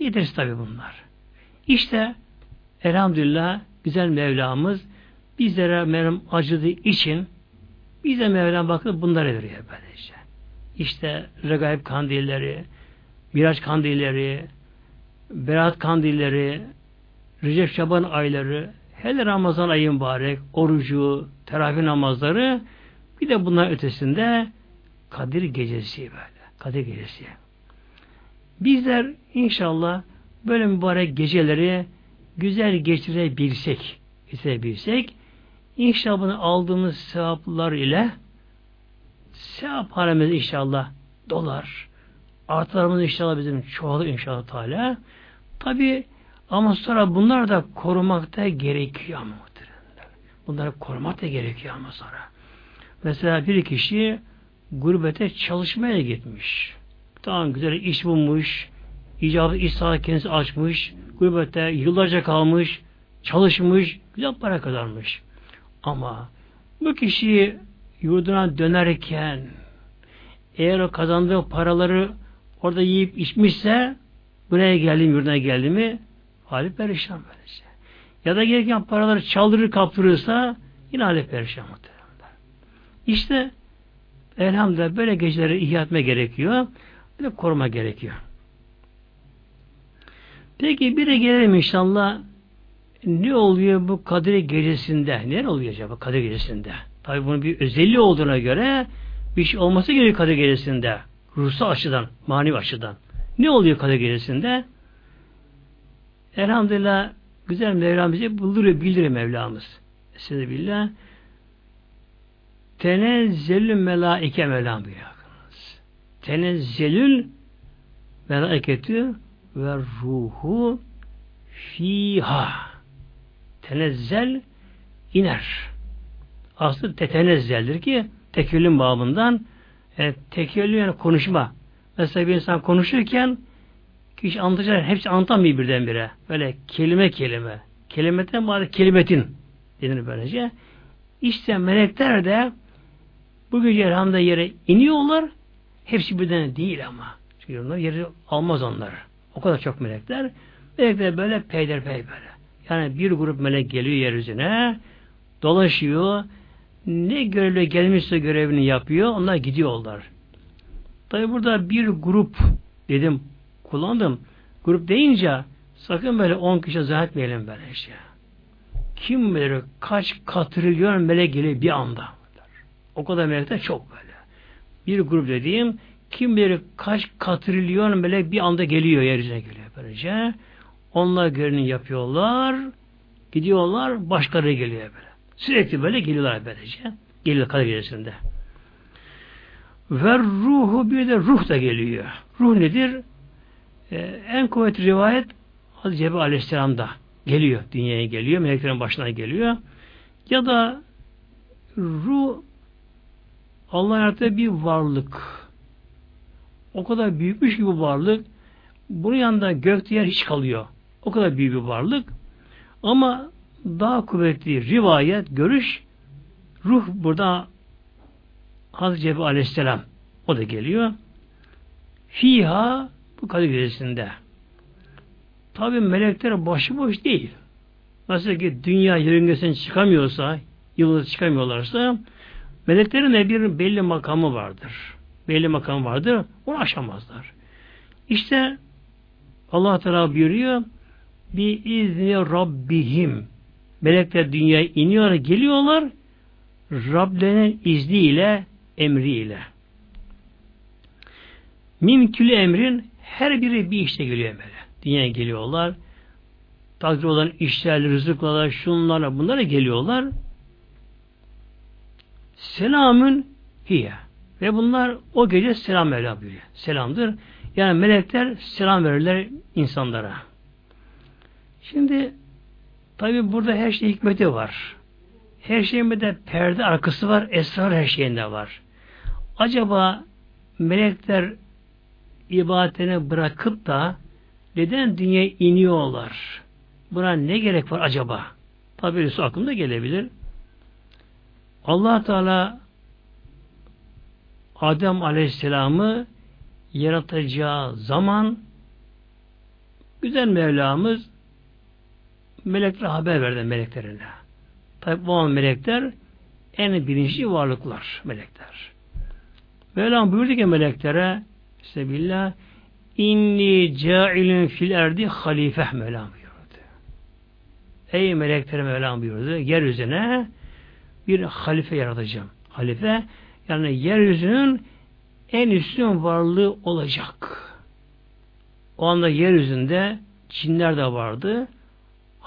A: yeteriz tabi bunlar. İşte elhamdülillah güzel Mevlamız bizlere Mevlam acıdığı için bize Mevlam bakıp bunları veriyor böylece. İşte regaib kandilleri, Miraç kandilleri, Berat kandilleri, Recep Şaban ayları, hele Ramazan ayı mübarek, orucu, teravih namazları, bir de bunlar ötesinde Kadir gecesi böyle. Kadir gecesi. Bizler inşallah böyle mübarek geceleri güzel geçirebilsek, geçirebilsek, inşallah bunu aldığımız sevaplar ile sevap halimiz inşallah dolar. Artlarımız inşallah bizim çoğalır inşallah Teala. Tabi ama sonra bunlar da korumakta gerekiyor ama Bunları korumak da gerekiyor ama sonra. Mesela bir kişi gurbete çalışmaya gitmiş. Tamam güzel iş bulmuş, icabı iş sahibi kendisi açmış, gurbette yıllarca kalmış, çalışmış, güzel para kazanmış. Ama bu kişi yurduna dönerken eğer o kazandığı paraları orada yiyip içmişse buraya geldim yurduna geldi mi hali perişan böylece. Ya da gereken paraları çaldırır kaptırırsa yine hali perişan muhtemelen. İşte elhamdülillah böyle geceleri ihya etme gerekiyor. Bir de koruma gerekiyor. Peki bir de gelelim inşallah ne oluyor bu Kadir gecesinde? Ne oluyor acaba Kadir gecesinde? Tabi bunun bir özelliği olduğuna göre bir şey olması gerekiyor Kadir gecesinde. Ruhsal açıdan, manevi açıdan. Ne oluyor Kadir gecesinde? Elhamdülillah güzel Mevlam bize bildiriyor, bildiriyor Mevlamız. Estağfirullah. Tenezzelü melaike Mevlam buyuruyor. Tenezzelül melaiketü ve ruhu fiha. Tenezzel iner. Aslı tetenezzeldir ki tekellüm babından yani tekellüm yani konuşma. Mesela bir insan konuşurken kişi anlatacak hepsi anlatamıyor birdenbire. Böyle kelime kelime. Kelimeten bari kelimetin denir böylece. İşte melekler de bu gece elhamda yere iniyorlar. Hepsi birden değil ama. Çünkü onlar yeri almaz onlar. O kadar çok melekler. Melekler böyle peyderpey böyle. Yani bir grup melek geliyor yeryüzüne dolaşıyor. Ne görevle gelmişse görevini yapıyor. Onlar gidiyorlar. Tabi burada bir grup dedim kullandım. Grup deyince sakın böyle on kişi zannetmeyelim böyle işte. Kim bilir kaç katrilyon melek geliyor bir anda. O kadar melekler çok böyle. Bir grup dediğim kim bilir kaç katrilyon melek bir anda geliyor yeryüzüne geliyor böylece. Onlar görevini yapıyorlar. Gidiyorlar başkaları geliyor böyle. Sürekli böyle geliyorlar böylece. Geliyor kader gecesinde. Ve ruhu bir de ruh da geliyor. Ruh nedir? Ee, en kuvvetli rivayet Hazreti Cebrail Aleyhisselam'da geliyor. Dünyaya geliyor. Meleklerin başına geliyor. Ya da ruh Allah'ın yarattığı bir varlık. O kadar büyükmüş gibi varlık. Bunun yanında gök yer hiç kalıyor. O kadar büyük bir varlık. Ama daha kuvvetli rivayet, görüş ruh burada Hazreti Cebrail Aleyhisselam o da geliyor. Fiha bu Kadir Gecesi'nde. Tabi melekler başıboş değil. Nasıl ki dünya yörüngesinden çıkamıyorsa, yıldız çıkamıyorlarsa meleklerin de bir belli makamı vardır. Belli makamı vardır. Onu aşamazlar. İşte Allah Teala buyuruyor bir izni Rabbihim melekler dünyaya iniyorlar, geliyorlar Rablerinin izniyle, emriyle. Mimkülü emrin her biri bir işte geliyor böyle. Dünyaya geliyorlar. Takdir olan işlerle, rızıklarla, şunlarla bunlara geliyorlar. Selamün hiye. Ve bunlar o gece selam buyuruyor. Selamdır. Yani melekler selam verirler insanlara. Şimdi tabi burada her şey hikmeti var. Her şeyin bir de perde arkası var, esrar her şeyinde var. Acaba melekler ibadetini bırakıp da neden dünyaya iniyorlar? Buna ne gerek var acaba? Tabi aklımda gelebilir. allah Teala Adem Aleyhisselam'ı yaratacağı zaman güzel Mevlamız meleklere haber verdi meleklerine. Tabi bu an melekler en bilinçli varlıklar melekler. Mevlam buyurdu ki meleklere Sebillah inni cailin fil erdi halife Mevlam buyurdu. Ey melekler Mevlam buyurdu. Yeryüzüne bir halife yaratacağım. Halife yani yeryüzünün en üstün varlığı olacak. O anda yeryüzünde cinler de vardı,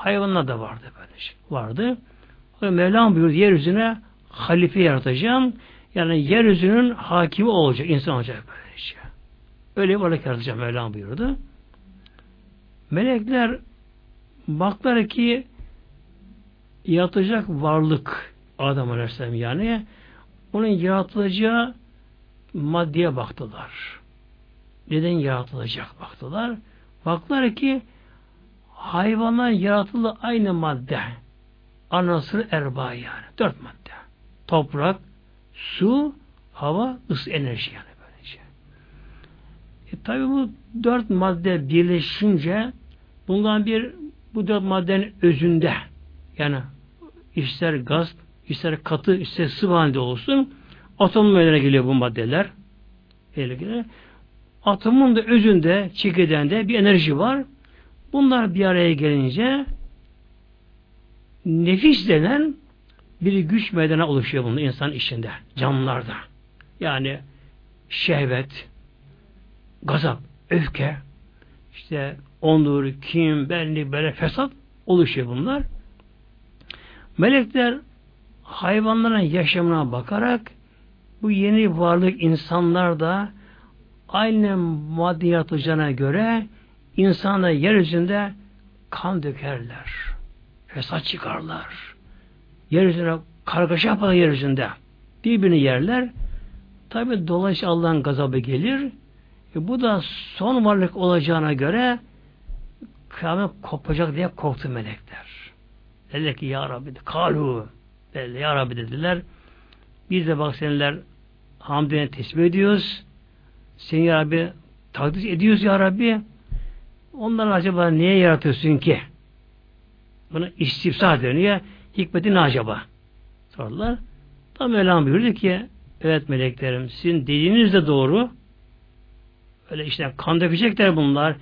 A: hayvanlar da vardı böyle şey. Vardı. Mevlam buyurdu yeryüzüne halife yaratacağım. Yani yeryüzünün hakimi olacak, insan olacak böyle şey. Öyle bir varlık yaratacağım Mevlam buyurdu. Melekler baklar ki yaratacak varlık Adam Aleyhisselam yani onun yaratılacağı maddeye baktılar. Neden yaratılacak baktılar. Baktılar ki hayvanlar yaratılı aynı madde. Anasır erba yani. Dört madde. Toprak, su, hava, ısı, enerji yani böylece. E, tabi bu dört madde birleşince bundan bir bu dört maddenin özünde yani ister gaz, ister katı, ister sıvı halinde olsun atom meydana geliyor bu maddeler. Öyle Atomun da özünde, çekirdeğinde bir enerji var. Bunlar bir araya gelince nefis denen bir güç meydana oluşuyor bunun insan içinde, canlılarda. Yani şehvet, gazap, öfke, işte ondur, kim, benlik, böyle fesat oluşuyor bunlar. Melekler hayvanların yaşamına bakarak bu yeni varlık insanlar da aynı maddiyat hocana göre insana yeryüzünde kan dökerler. Fesat çıkarlar. Yeryüzüne kargaşa yaparlar yeryüzünde. Birbirini yerler. Tabi dolayısıyla Allah'ın gazabı gelir. E bu da son varlık olacağına göre kıyamet kopacak diye korktu melekler. Dediler ki Ya Rabbi, kalu dediler, Ya Rabbi dediler. Biz de bak seneler hamdine tesbih ediyoruz. Seni Ya Rabbi takdis ediyoruz Ya Rabbi. Onları acaba niye yaratıyorsun ki? Bunu istifsar dönüyor. Hikmeti ne acaba? Sordular. Tam Mevlam buyurdu ki evet meleklerim sizin dediğiniz de doğru. Öyle işte kan dökecekler bunlar.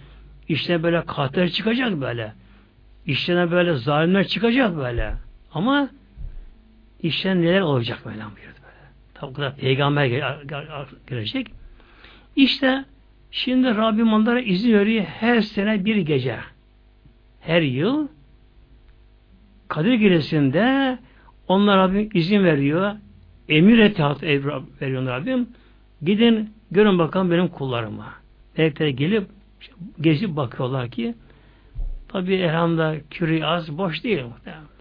A: İşte böyle katil çıkacak böyle. İşlerine böyle zalimler çıkacak böyle. Ama işten neler olacak Mevlam buyurdu böyle. Tabi kadar peygamber gelecek. İşte şimdi Rabbim onlara izin veriyor her sene bir gece. Her yıl Kadir Gecesi'nde onlar Rabbim izin veriyor. Emir etaat veriyor Rabbim. Gidin görün bakalım benim kullarıma. Melekler gelip gezip bakıyorlar ki tabi elhamda küri az boş değil muhtemelen.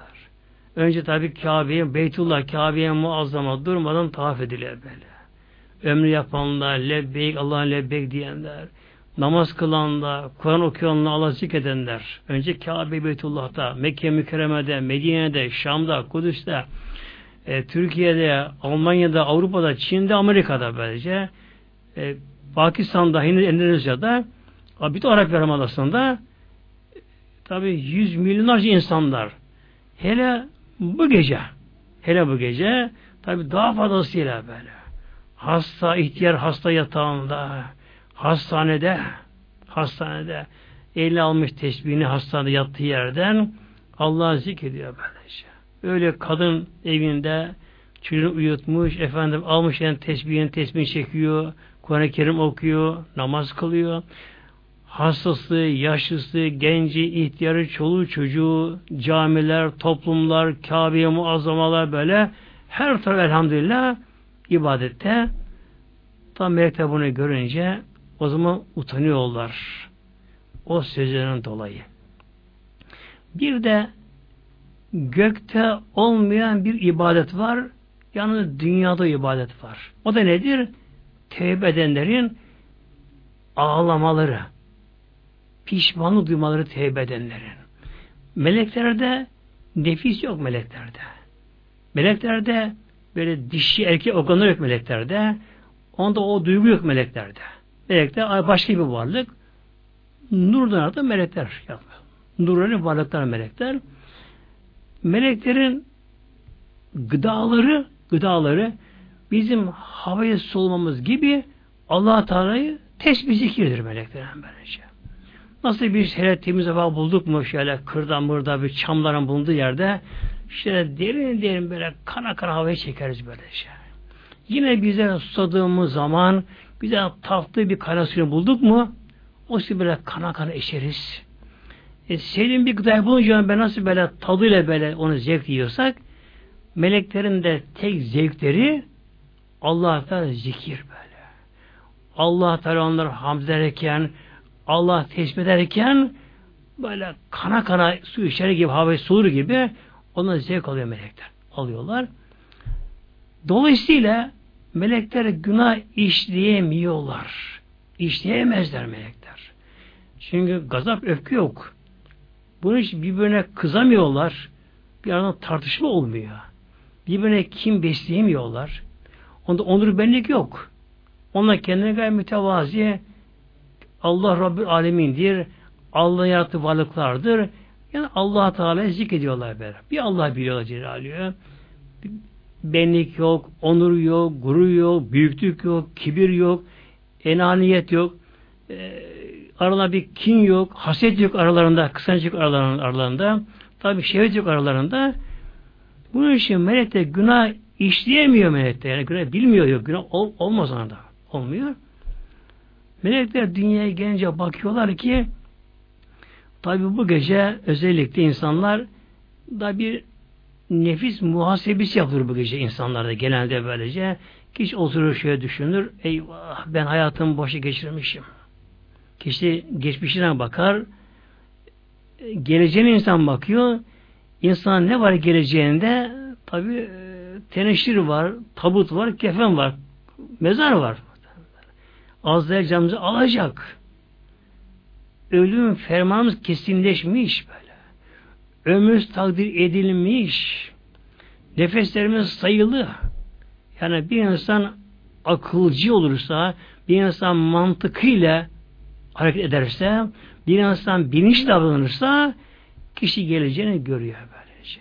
A: Önce tabi Kabe'ye, Beytullah Kabe'ye muazzama durmadan tavaf edilir böyle. Ömrü yapanlar, lebbeyk, Allah'ın lebbeyk diyenler, namaz kılanlar, Kur'an okuyanlar, Allah zikredenler. Önce Kabe, Beytullah'ta, Mekke mükerremede, Medine'de, Şam'da, Kudüs'te, e, Türkiye'de, Almanya'da, Avrupa'da, Çin'de, Amerika'da böylece, e, Pakistan'da, Endonezya'da, bütün Arap Yarımadası'nda tabi yüz milyonlarca insanlar. Hele bu gece hele bu gece tabi daha fazlasıyla böyle hasta, ihtiyar hasta yatağında hastanede hastanede eline almış tesbihini hastanede yattığı yerden Allah'ı zikrediyor böylece. Öyle kadın evinde çocuğunu uyutmuş, efendim almış yani tesbihini tesbihini çekiyor, Kur'an-ı Kerim okuyor, namaz kılıyor. hastası, yaşlısı, genci, ihtiyarı, çoluğu, çocuğu, camiler, toplumlar, Kabe'ye muazzamalar böyle her taraf elhamdülillah ibadette tam melekler bunu görünce o zaman utanıyorlar. O sözlerin dolayı. Bir de gökte olmayan bir ibadet var. Yani dünyada ibadet var. O da nedir? Tevbe edenlerin ağlamaları, pişmanlık duymaları tevbe edenlerin. Meleklerde nefis yok meleklerde. Meleklerde böyle dişi erkek organları yok meleklerde. Onda o duygu yok meleklerde. Melekler başka bir varlık. Nurdan da melekler yapıyor. Nurları varlıklar melekler. Meleklerin gıdaları gıdaları bizim havayı solmamız gibi Allah Teala'yı tesbih zikirdir meleklerin böylece. Nasıl bir şöyle temiz hava bulduk mu şöyle kırdan burada bir çamların bulunduğu yerde işte derin derin böyle kana kana havayı çekeriz böylece. Yine bize susadığımız zaman bize tatlı bir kara suyu bulduk mu o suyu böyle kana kana eşeriz. E, sevdiğim bir gıdayı bulunca ben nasıl böyle tadıyla böyle onu zevk yiyorsak meleklerin de tek zevkleri Allah'tan zikir böyle. Allah Teala onları hamd ederken Allah tesbih ederken böyle kana kana su içeri gibi hava soğur gibi ona zevk alıyor melekler. Alıyorlar. Dolayısıyla melekler günah işleyemiyorlar. İşleyemezler melekler. Çünkü gazap öfke yok. Bunun için birbirine kızamıyorlar. Bir aradan tartışma olmuyor. Birbirine kim besleyemiyorlar. Onda onur benlik yok. Onlar kendine gayet mütevazi Allah Rabbül Alemin'dir. Allah yarattığı varlıklardır. Yani Allah Teala'yı zikrediyorlar böyle. Bir Allah biliyorlar Celalü'yü. Benlik yok, onur yok, gurur yok, büyüklük yok, kibir yok, enaniyet yok. E, aralarında bir kin yok, haset yok aralarında, kısacık aralarında. aralarında. Tabi şehvet yok aralarında. Bunun için melekte günah işleyemiyor melekte. Yani günah bilmiyor yok. Günah ol, olmaz onda. Olmuyor. Melekler dünyaya gelince bakıyorlar ki tabi bu gece özellikle insanlar da bir nefis muhasebesi yapılır bu gece insanlarda genelde böylece. Kişi oturur şöyle düşünür. Eyvah ben hayatımı boşa geçirmişim. Kişi geçmişine bakar. Geleceğine insan bakıyor. İnsan ne var geleceğinde? Tabi e, teneşir var, tabut var, kefen var, mezar var. Azrail canımızı alacak. Ölüm fermanımız kesinleşmiş böyle. Ömrümüz takdir edilmiş. Nefeslerimiz sayılı. Yani bir insan akılcı olursa, bir insan mantıkıyla hareket ederse, bir insan bilinçli davranırsa kişi geleceğini görüyor böylece.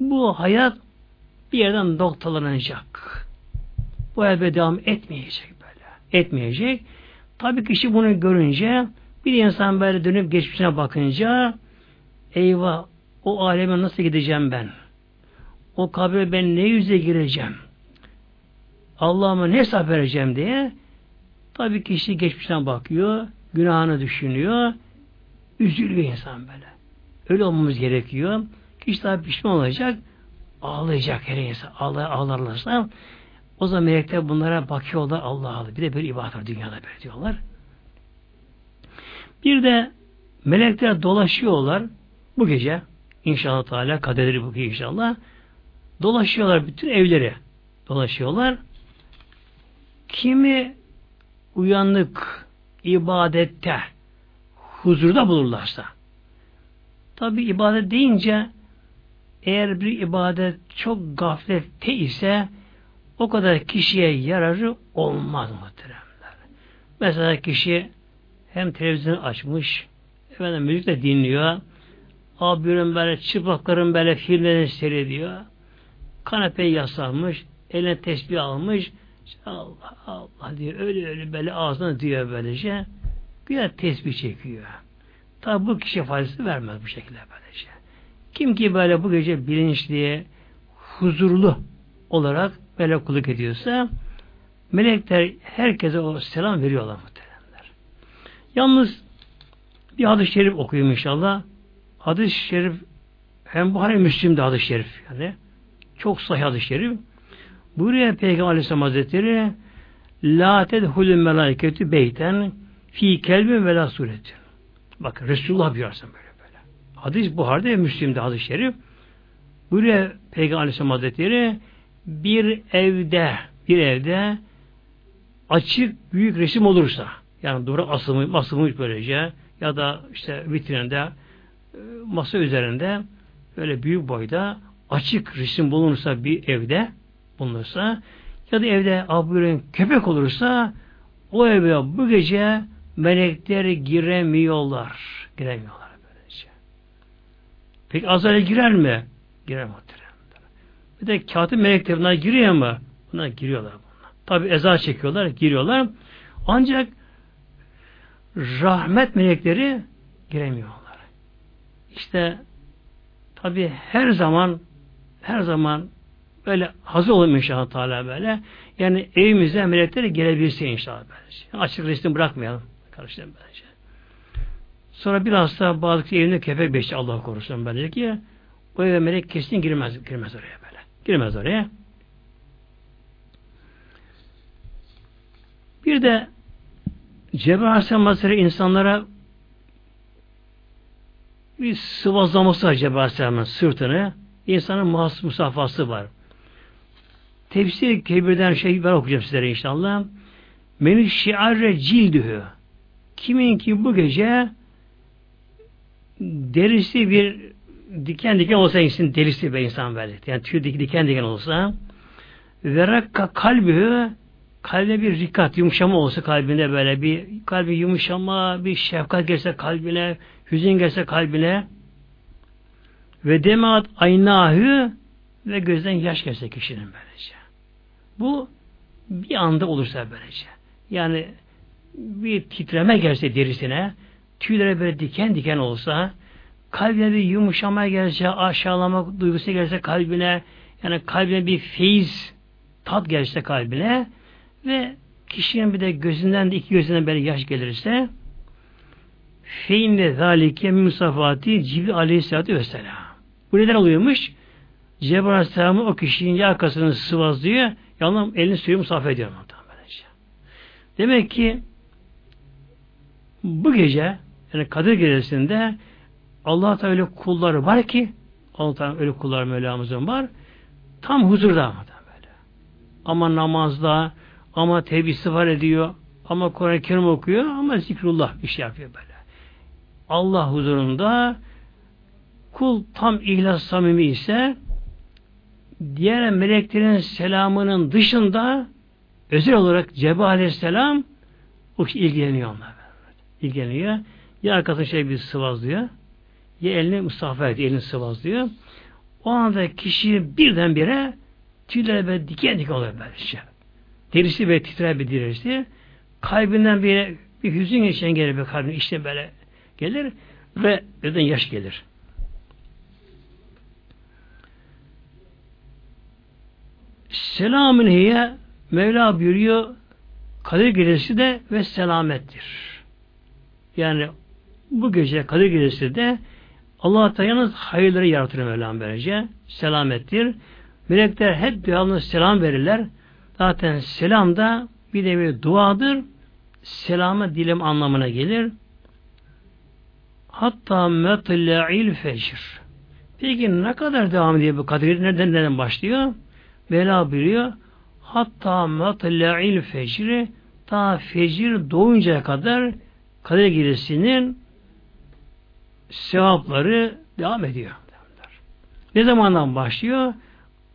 A: Bu hayat bir yerden noktalanacak. Bu hayat devam etmeyecek etmeyecek. Tabii kişi bunu görünce bir insan böyle dönüp geçmişine bakınca eyvah o aleme nasıl gideceğim ben? O kabre ben ne yüze gireceğim? Allah'ıma ne hesap vereceğim diye tabii kişi geçmişine bakıyor, günahını düşünüyor, üzülüyor insan böyle. Öyle olmamız gerekiyor. Kişi tabi pişman olacak, ağlayacak her insan. Ağlar, ağlarlarsa o zaman melekler bunlara bakıyorlar Allah. Bir de böyle ibadet var dünyada böyle diyorlar. Bir de melekler dolaşıyorlar bu gece inşallah Teala kaderleri bu gece inşallah dolaşıyorlar bütün evleri dolaşıyorlar. Kimi uyanık ibadette huzurda bulurlarsa tabi ibadet deyince eğer bir ibadet çok gaflette ise o kadar kişiye yararı olmaz muhteremler. Mesela kişi hem televizyon açmış, efendim müzik de dinliyor, abinin böyle çıplakların böyle filmlerini seyrediyor, kanepeye yaslanmış, eline tesbih almış, Allah Allah diyor, öyle öyle böyle ağzına diyor böylece, güya tesbih çekiyor. Tabi bu kişi faydası vermez bu şekilde böylece. Kim ki böyle bu gece bilinçli, huzurlu olarak melek kulluk ediyorsa melekler herkese o selam veriyorlar. Yalnız bir hadis-i şerif okuyayım inşallah. Hadis-i şerif hem Buhari Müslim'de hadis-i şerif yani. Çok sahih hadis-i şerif. Buraya Peygamber Aleyhisselam Hazretleri La tedhulü melaiketü beyten fi kelbin ve la suretin. Bakın Resulullah buyursun böyle böyle. Hadis Buhar'da ve Müslim'de hadis-i şerif. Buraya Peygamber Aleyhisselam Hazretleri bir evde bir evde açık büyük resim olursa yani duvara asılmış, asılmış böylece ya da işte vitrinde e, masa üzerinde böyle büyük boyda açık resim bulunursa bir evde bulunursa ya da evde abinin köpek olursa o eve bu gece melekler giremiyorlar. Giremiyorlar böylece. Peki Azrail girer mi? Muhteremler. Bir de katip melekler bunlar giriyor mu? Bunlar giriyorlar bunlar. Tabi eza çekiyorlar, giriyorlar. Ancak rahmet melekleri giremiyorlar. İşte tabi her zaman her zaman böyle hazır olun inşallah Teala böyle. Yani evimize melekler gelebilse inşallah böylece. Açık resim bırakmayalım. Kardeşlerim böylece. Sonra biraz da bazı evinde köpek beşi Allah korusun böylece ki o eve melek kesin girmez, girmez oraya böyle. Girmez oraya. Bir de Cebrail Aleyhisselam Hazretleri insanlara bir sıvazlaması var Cebrail Aleyhisselam'ın sırtını. İnsanın mahsus musafası var. Tefsir kebirden şey ben okuyacağım sizlere inşallah. Menü şiarre cildühü. Kimin ki bu gece derisi bir diken diken olsa insan derisi bir insan böyle. Yani tüy diken diken olsa ve rakka kalbühü kalbine bir rikat, yumuşama olsa kalbinde böyle bir kalbi yumuşama, bir şefkat gelse kalbine, hüzün gelse kalbine ve demat aynahü ve gözden yaş gelse kişinin böylece. Bu bir anda olursa böylece. Yani bir titreme gelse derisine, tüylere böyle diken diken olsa, kalbine bir yumuşama gelse, aşağılama duygusu gelse kalbine, yani kalbine bir feyiz, tat gelse kalbine, ve kişinin bir de gözünden de iki gözünden böyle yaş gelirse feinne zalike musafati cibi aleyhissalatü vesselam. Bu neden oluyormuş? Cebrail aleyhisselamı o kişinin yakasını sıvazlıyor, yanına elini suyu musafa ediyor. Demek ki bu gece yani Kadir gecesinde Allah Teala öyle kulları var ki Allah Teala öyle kullar Mevlamızın var tam huzurda böyle. Ama namazda ama tevhid istiğfar ediyor. Ama Kur'an-ı Kerim okuyor ama zikrullah bir şey yapıyor böyle. Allah huzurunda kul tam ihlas samimi ise diğer meleklerin selamının dışında özel olarak Cebrail Aleyhisselam o ilgileniyor onlarla. İlgileniyor. Ya arkasına şey bir sıvazlıyor ya elini mustafa ediyor, elini sıvazlıyor. O anda kişi birdenbire tüyleri böyle diken diken oluyor böyle şey. Derisi ve titrer bir derisi. Kalbinden bir, bir hüzün geçen gelir bir kalbin işte böyle gelir ve neden yaş gelir. Selamün hiye Mevla buyuruyor Kadir gecesi de ve selamettir. Yani bu gece Kadir gecesi de Allah Teala'nın hayırları yaratır Mevlam böylece. Selamettir. Melekler hep devamlı selam verirler. Zaten selam da bir de bir duadır. Selamı dilim anlamına gelir. Hatta metla'il fecr. Peki ne kadar devam ediyor bu kadir? Nereden nereden başlıyor? Bela biliyor. Hatta metla'il fecri ta fecir doğuncaya kadar kadir gecesinin sevapları devam ediyor. Ne zamandan başlıyor?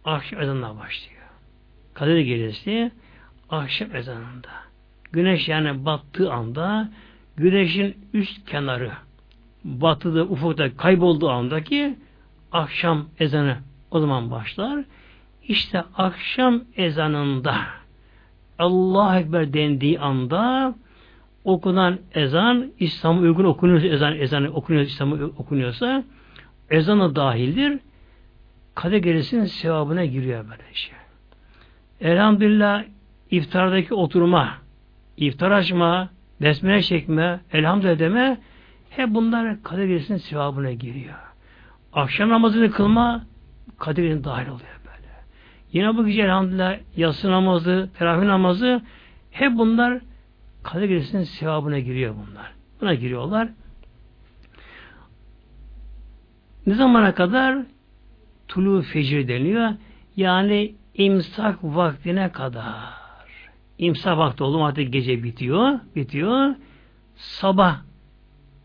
A: Akşam ezanından başlıyor. Kadir gecesi akşam ezanında. Güneş yani battığı anda güneşin üst kenarı batıda ufukta kaybolduğu andaki akşam ezanı o zaman başlar. İşte akşam ezanında Allah Ekber dendiği anda okunan ezan İslam'a uygun okunuyorsa ezan ezanı okunuyor İslam'a okunuyorsa ezana dahildir. Kadir gecesinin sevabına giriyor böyle şey. Elhamdülillah iftardaki oturma, iftar açma, besmele çekme, elhamdülillah deme, hep bunlar Kadir Gecesi'nin sevabına giriyor. Akşam namazını kılma, Gecesi'ne dahil oluyor böyle. Yine bu gece elhamdülillah yatsı namazı, teravih namazı, hep bunlar Kadir Gecesi'nin sevabına giriyor bunlar. Buna giriyorlar. Ne zamana kadar? Tulu fecir deniyor. Yani imsak vaktine kadar. İmsak vakti oldu artık gece bitiyor. Bitiyor. Sabah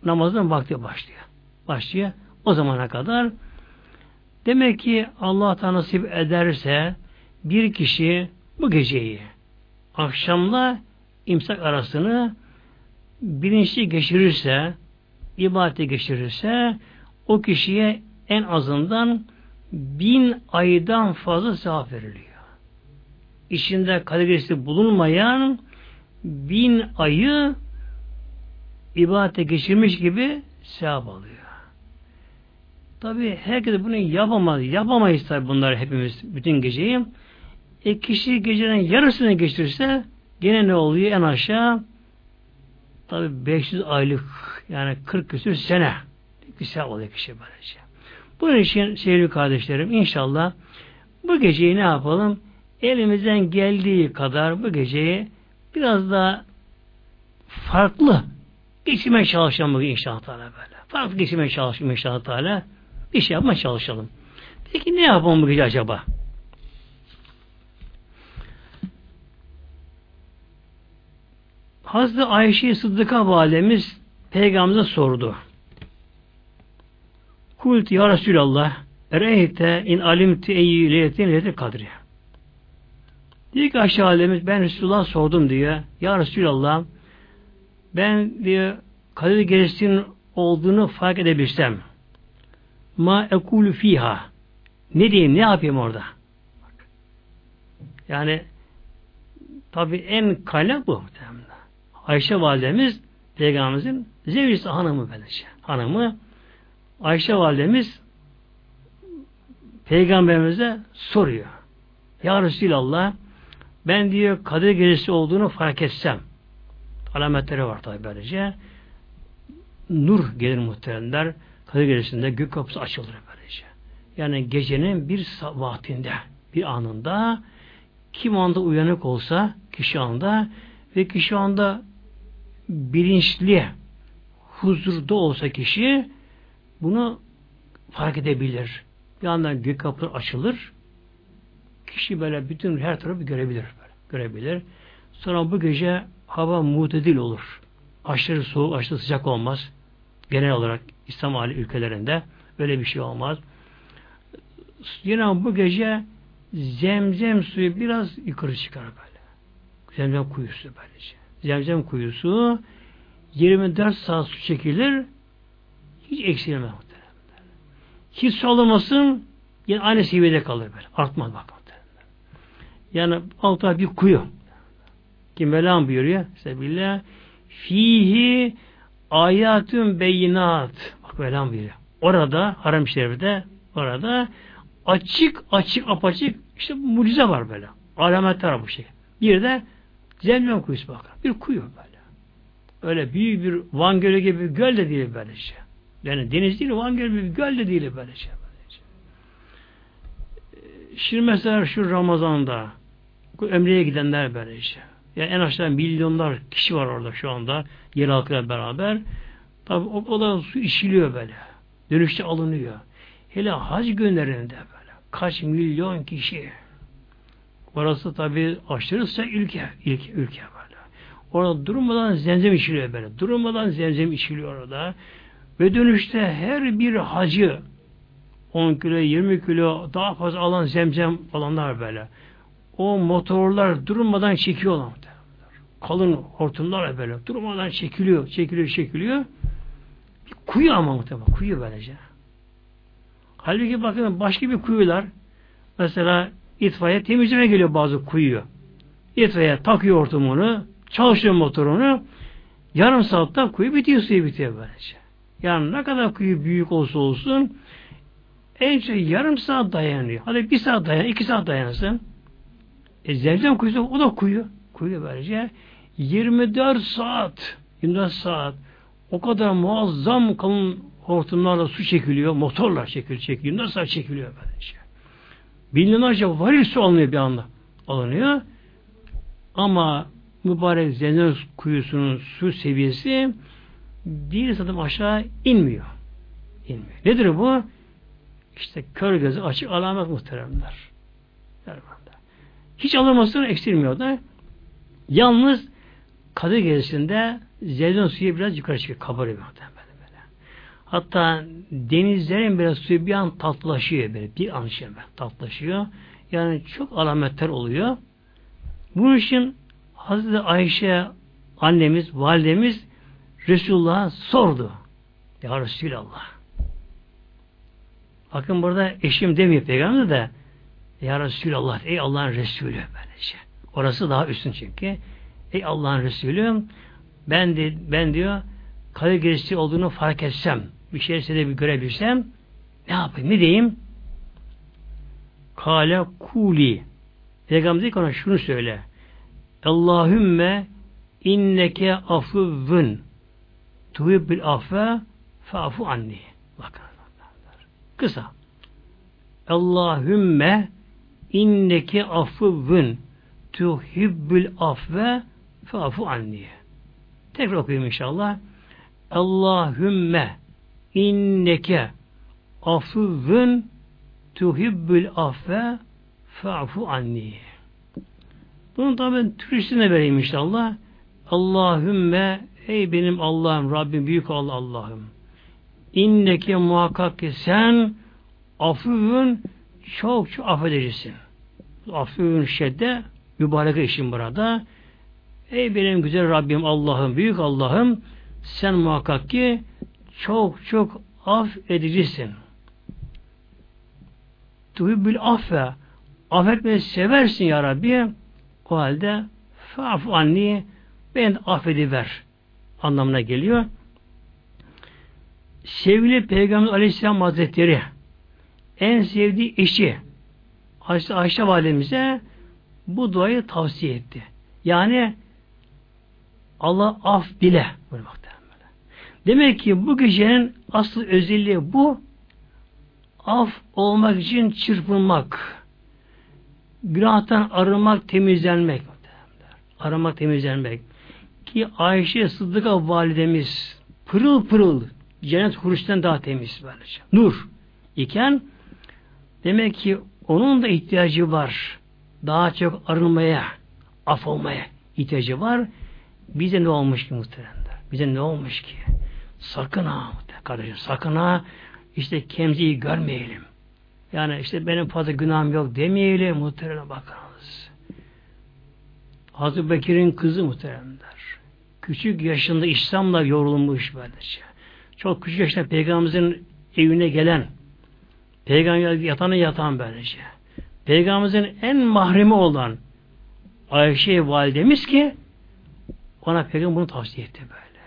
A: namazın vakti başlıyor. Başlıyor. O zamana kadar demek ki Allah da nasip ederse bir kişi bu geceyi akşamla imsak arasını bilinçli geçirirse ibadete geçirirse o kişiye en azından bin aydan fazla sevap veriliyor. İçinde kategorisi bulunmayan bin ayı ibadete geçirmiş gibi sevap alıyor. Tabi herkes bunu yapamaz. Yapamayız tabi bunları hepimiz bütün geceyi. E kişi gecenin yarısını geçirirse gene ne oluyor en aşağı? Tabi 500 aylık yani 40 küsür sene bir sevap oluyor kişi böylece. Bunun için sevgili kardeşlerim inşallah bu geceyi ne yapalım? Elimizden geldiği kadar bu geceyi biraz daha farklı geçirmeye çalışalım bugün inşallah Teala böyle. Farklı geçirmeye çalışalım inşallah Teala. Bir şey yapmaya çalışalım. Peki ne yapalım bu gece acaba? Hazreti Ayşe Sıddık'a validemiz Peygamber'e sordu. Kult ya Resulallah Ereyte in alimti eyyü leyetin leyeti kadri. Diyor ki aşağı alemiz ben Resulullah sordum diyor. Ya Resulallah ben diyor Kadir Gecesi'nin olduğunu fark edebilsem ma ekulu fiha ne diyeyim ne yapayım orada? Yani tabi en kaynak bu. Ayşe validemiz Peygamberimizin zevcisi hanımı böylece. Hanımı Ayşe validemiz Peygamberimize soruyor. Ya Resulallah ben diyor Kadir Gecesi olduğunu fark etsem alametleri var tabi böylece nur gelir muhteremler Kadir Gecesi'nde gök kapısı açılır böylece. Yani gecenin bir vaktinde bir anında kim anda uyanık olsa kişi anda ve kişi anda bilinçli huzurda olsa kişi bunu fark edebilir. Bir yandan gök kapıları açılır. Kişi böyle bütün her tarafı görebilir. Böyle, görebilir. Sonra bu gece hava mutedil olur. Aşırı soğuk, aşırı sıcak olmaz. Genel olarak İslam Ali ülkelerinde öyle bir şey olmaz. Yine bu gece zemzem suyu biraz yukarı çıkar böyle. Zemzem kuyusu böylece. Zemzem kuyusu 24 saat su çekilir hiç eksilmez Hiç su alamasın yine aynı seviyede kalır böyle. Artmaz bak. Yani altta bir kuyu. Kim Mevlam buyuruyor. Sebillah fihi ayatun beyinat. Bak Mevlam buyuruyor. Orada haram şerifte orada açık açık apaçık işte mucize var böyle. Alametler bu şey. Bir de Zemzem kuyusu bakar. Bir kuyu böyle. Öyle büyük bir Van Gölü gibi bir göl de değil böylece. Yani deniz değil, Van Gölü bir göl de değil böylece. Şey, böylece. Şimdi mesela şu Ramazan'da ömreye gidenler böylece. Şey. Yani en aşağı milyonlar kişi var orada şu anda yer halkıyla beraber. Tabi o, o da su işiliyor böyle. Dönüşte alınıyor. Hele hac günlerinde böyle. Kaç milyon kişi. Orası tabi aşırı sıcak ülke. ülke, ülke böyle. Orada durmadan zemzem içiliyor böyle. Durmadan zemzem içiliyor orada. Ve dönüşte her bir hacı 10 kilo, 20 kilo daha fazla alan zemzem alanlar böyle. O motorlar durmadan çekiyorlar. Kalın hortumlar böyle. Durmadan çekiliyor, çekiliyor, çekiliyor. Bir kuyu ama muhtemelen. Kuyu böylece. Halbuki bakın başka bir kuyular mesela itfaiye temizleme geliyor bazı kuyuyu. İtfaiye takıyor hortumunu, çalışıyor motorunu. Yarım saatte kuyu bitiyor, suyu bitiyor böylece. Yani ne kadar kuyu büyük olsa olsun en çok yarım saat dayanıyor. Hadi bir saat dayan, iki saat dayansın. E zemzem kuyusu o da kuyu. Kuyu böylece 24 saat 24 saat o kadar muazzam kalın hortumlarla su çekiliyor, motorla çekiliyor, çekiliyor. 24 saat çekiliyor böylece. Binlerce varil su alınıyor bir anda. Alınıyor. Ama mübarek Zeynep kuyusunun su seviyesi bir adım aşağı inmiyor. İnmiyor. Nedir bu? İşte kör gözü açık alamet muhteremler. Hiç alınmasını eksilmiyor da. Yalnız Kadir Gecesi'nde Zeydon suyu biraz yukarı çıkıyor. Kabarıyor böyle. Hatta denizlerin biraz suyu bir an tatlılaşıyor böyle. Bir an şey tatlılaşıyor. Yani çok alametler oluyor. Bunun için Hazreti Ayşe annemiz, validemiz Resulullah'a sordu. Ya Resulallah. Bakın burada eşim demiyor peygamber de Ya Resulallah, ey Allah'ın Resulü böylece. Orası daha üstün çünkü. Ey Allah'ın Resulü ben de, ben diyor kadir gerisi olduğunu fark etsem bir şey size bir görebilsem ne yapayım ne diyeyim kale kuli Peygamber diyor ki ona şunu söyle Allahümme inneke afuvun tuhibbil affe fa'fu anni. Bakın kısa. Allahümme inneke afuvun tuhibbül afve fa'fu anni. Tekrar okuyayım inşallah. Allahümme inneke afuvun tuhibbül afve fa'fu anni. Bunu da ben Türkçesine vereyim inşallah. Allahümme ey benim Allah'ım, Rabbim, büyük Allah Allah'ım. İnneke muhakkak ki sen afuvun çok çok affedicisin. Afuvun şedde mübarek işin burada. Ey benim güzel Rabbim Allah'ım, büyük Allah'ım sen muhakkak ki çok çok affedicisin. Tuhibbül affe affetmeyi seversin ya Rabbi. O halde fa'fu anni ben affediver anlamına geliyor. Sevgili Peygamber Aleyhisselam Hazretleri en sevdiği eşi Ayşe, Ayşe validemize bu duayı tavsiye etti. Yani Allah af dile. Demek ki bu gecenin asıl özelliği bu af olmak için çırpınmak günahtan arınmak, temizlenmek. Aramak, temizlenmek. Ki Ayşe Sıddık'a validemiz pırıl pırıl cennet huruştan daha temiz böylece. Nur iken demek ki onun da ihtiyacı var. Daha çok arınmaya, af olmaya ihtiyacı var. Bize ne olmuş ki muhteremler? Bize ne olmuş ki? Sakın ha kardeşim sakın ha işte kemziyi görmeyelim. Yani işte benim fazla günahım yok demeyelim muhtereme bakınız. Hazreti Bekir'in kızı muhteremler. Küçük yaşında İslam'la yorulmuş böylece. Çok küçük yaşta Peygamberimizin evine gelen Peygamber yatana yatan böylece. Peygamberimizin en mahremi olan Ayşe validemiz ki ona Peygamber bunu tavsiye etti böyle.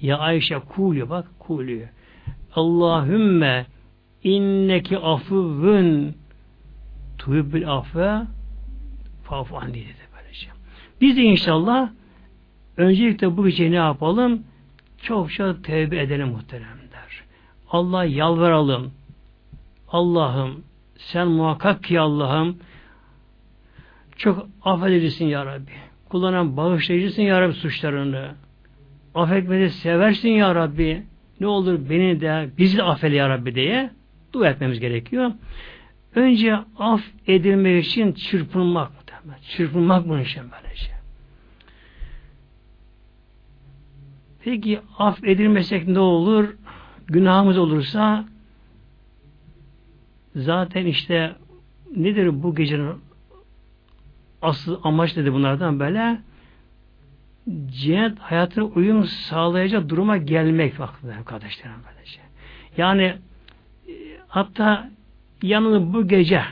A: Ya Ayşe kulü bak kulü. Allahümme inneki afuvun tuhibbül afve fafu anni dedi böylece. Biz de inşallah öncelikle bu gece ne yapalım? Çokça tevbe edelim muhteremler. Allah yalvaralım. Allah'ım sen muhakkak ki Allah'ım çok affedicisin ya Rabbi. Kullanan bağışlayıcısın ya Rabbi suçlarını. Affetmeni seversin ya Rabbi. Ne olur beni de bizi de affeyle ya Rabbi diye dua etmemiz gerekiyor. Önce af edilmek için çırpınmak. Çırpınmak bunun için böylece. Peki af edilmesek ne olur? Günahımız olursa zaten işte nedir bu gecenin asıl amaç dedi bunlardan böyle cennet hayatına uyum sağlayacak duruma gelmek vakti kardeşlerim böylece. Yani Hatta yanını bu gece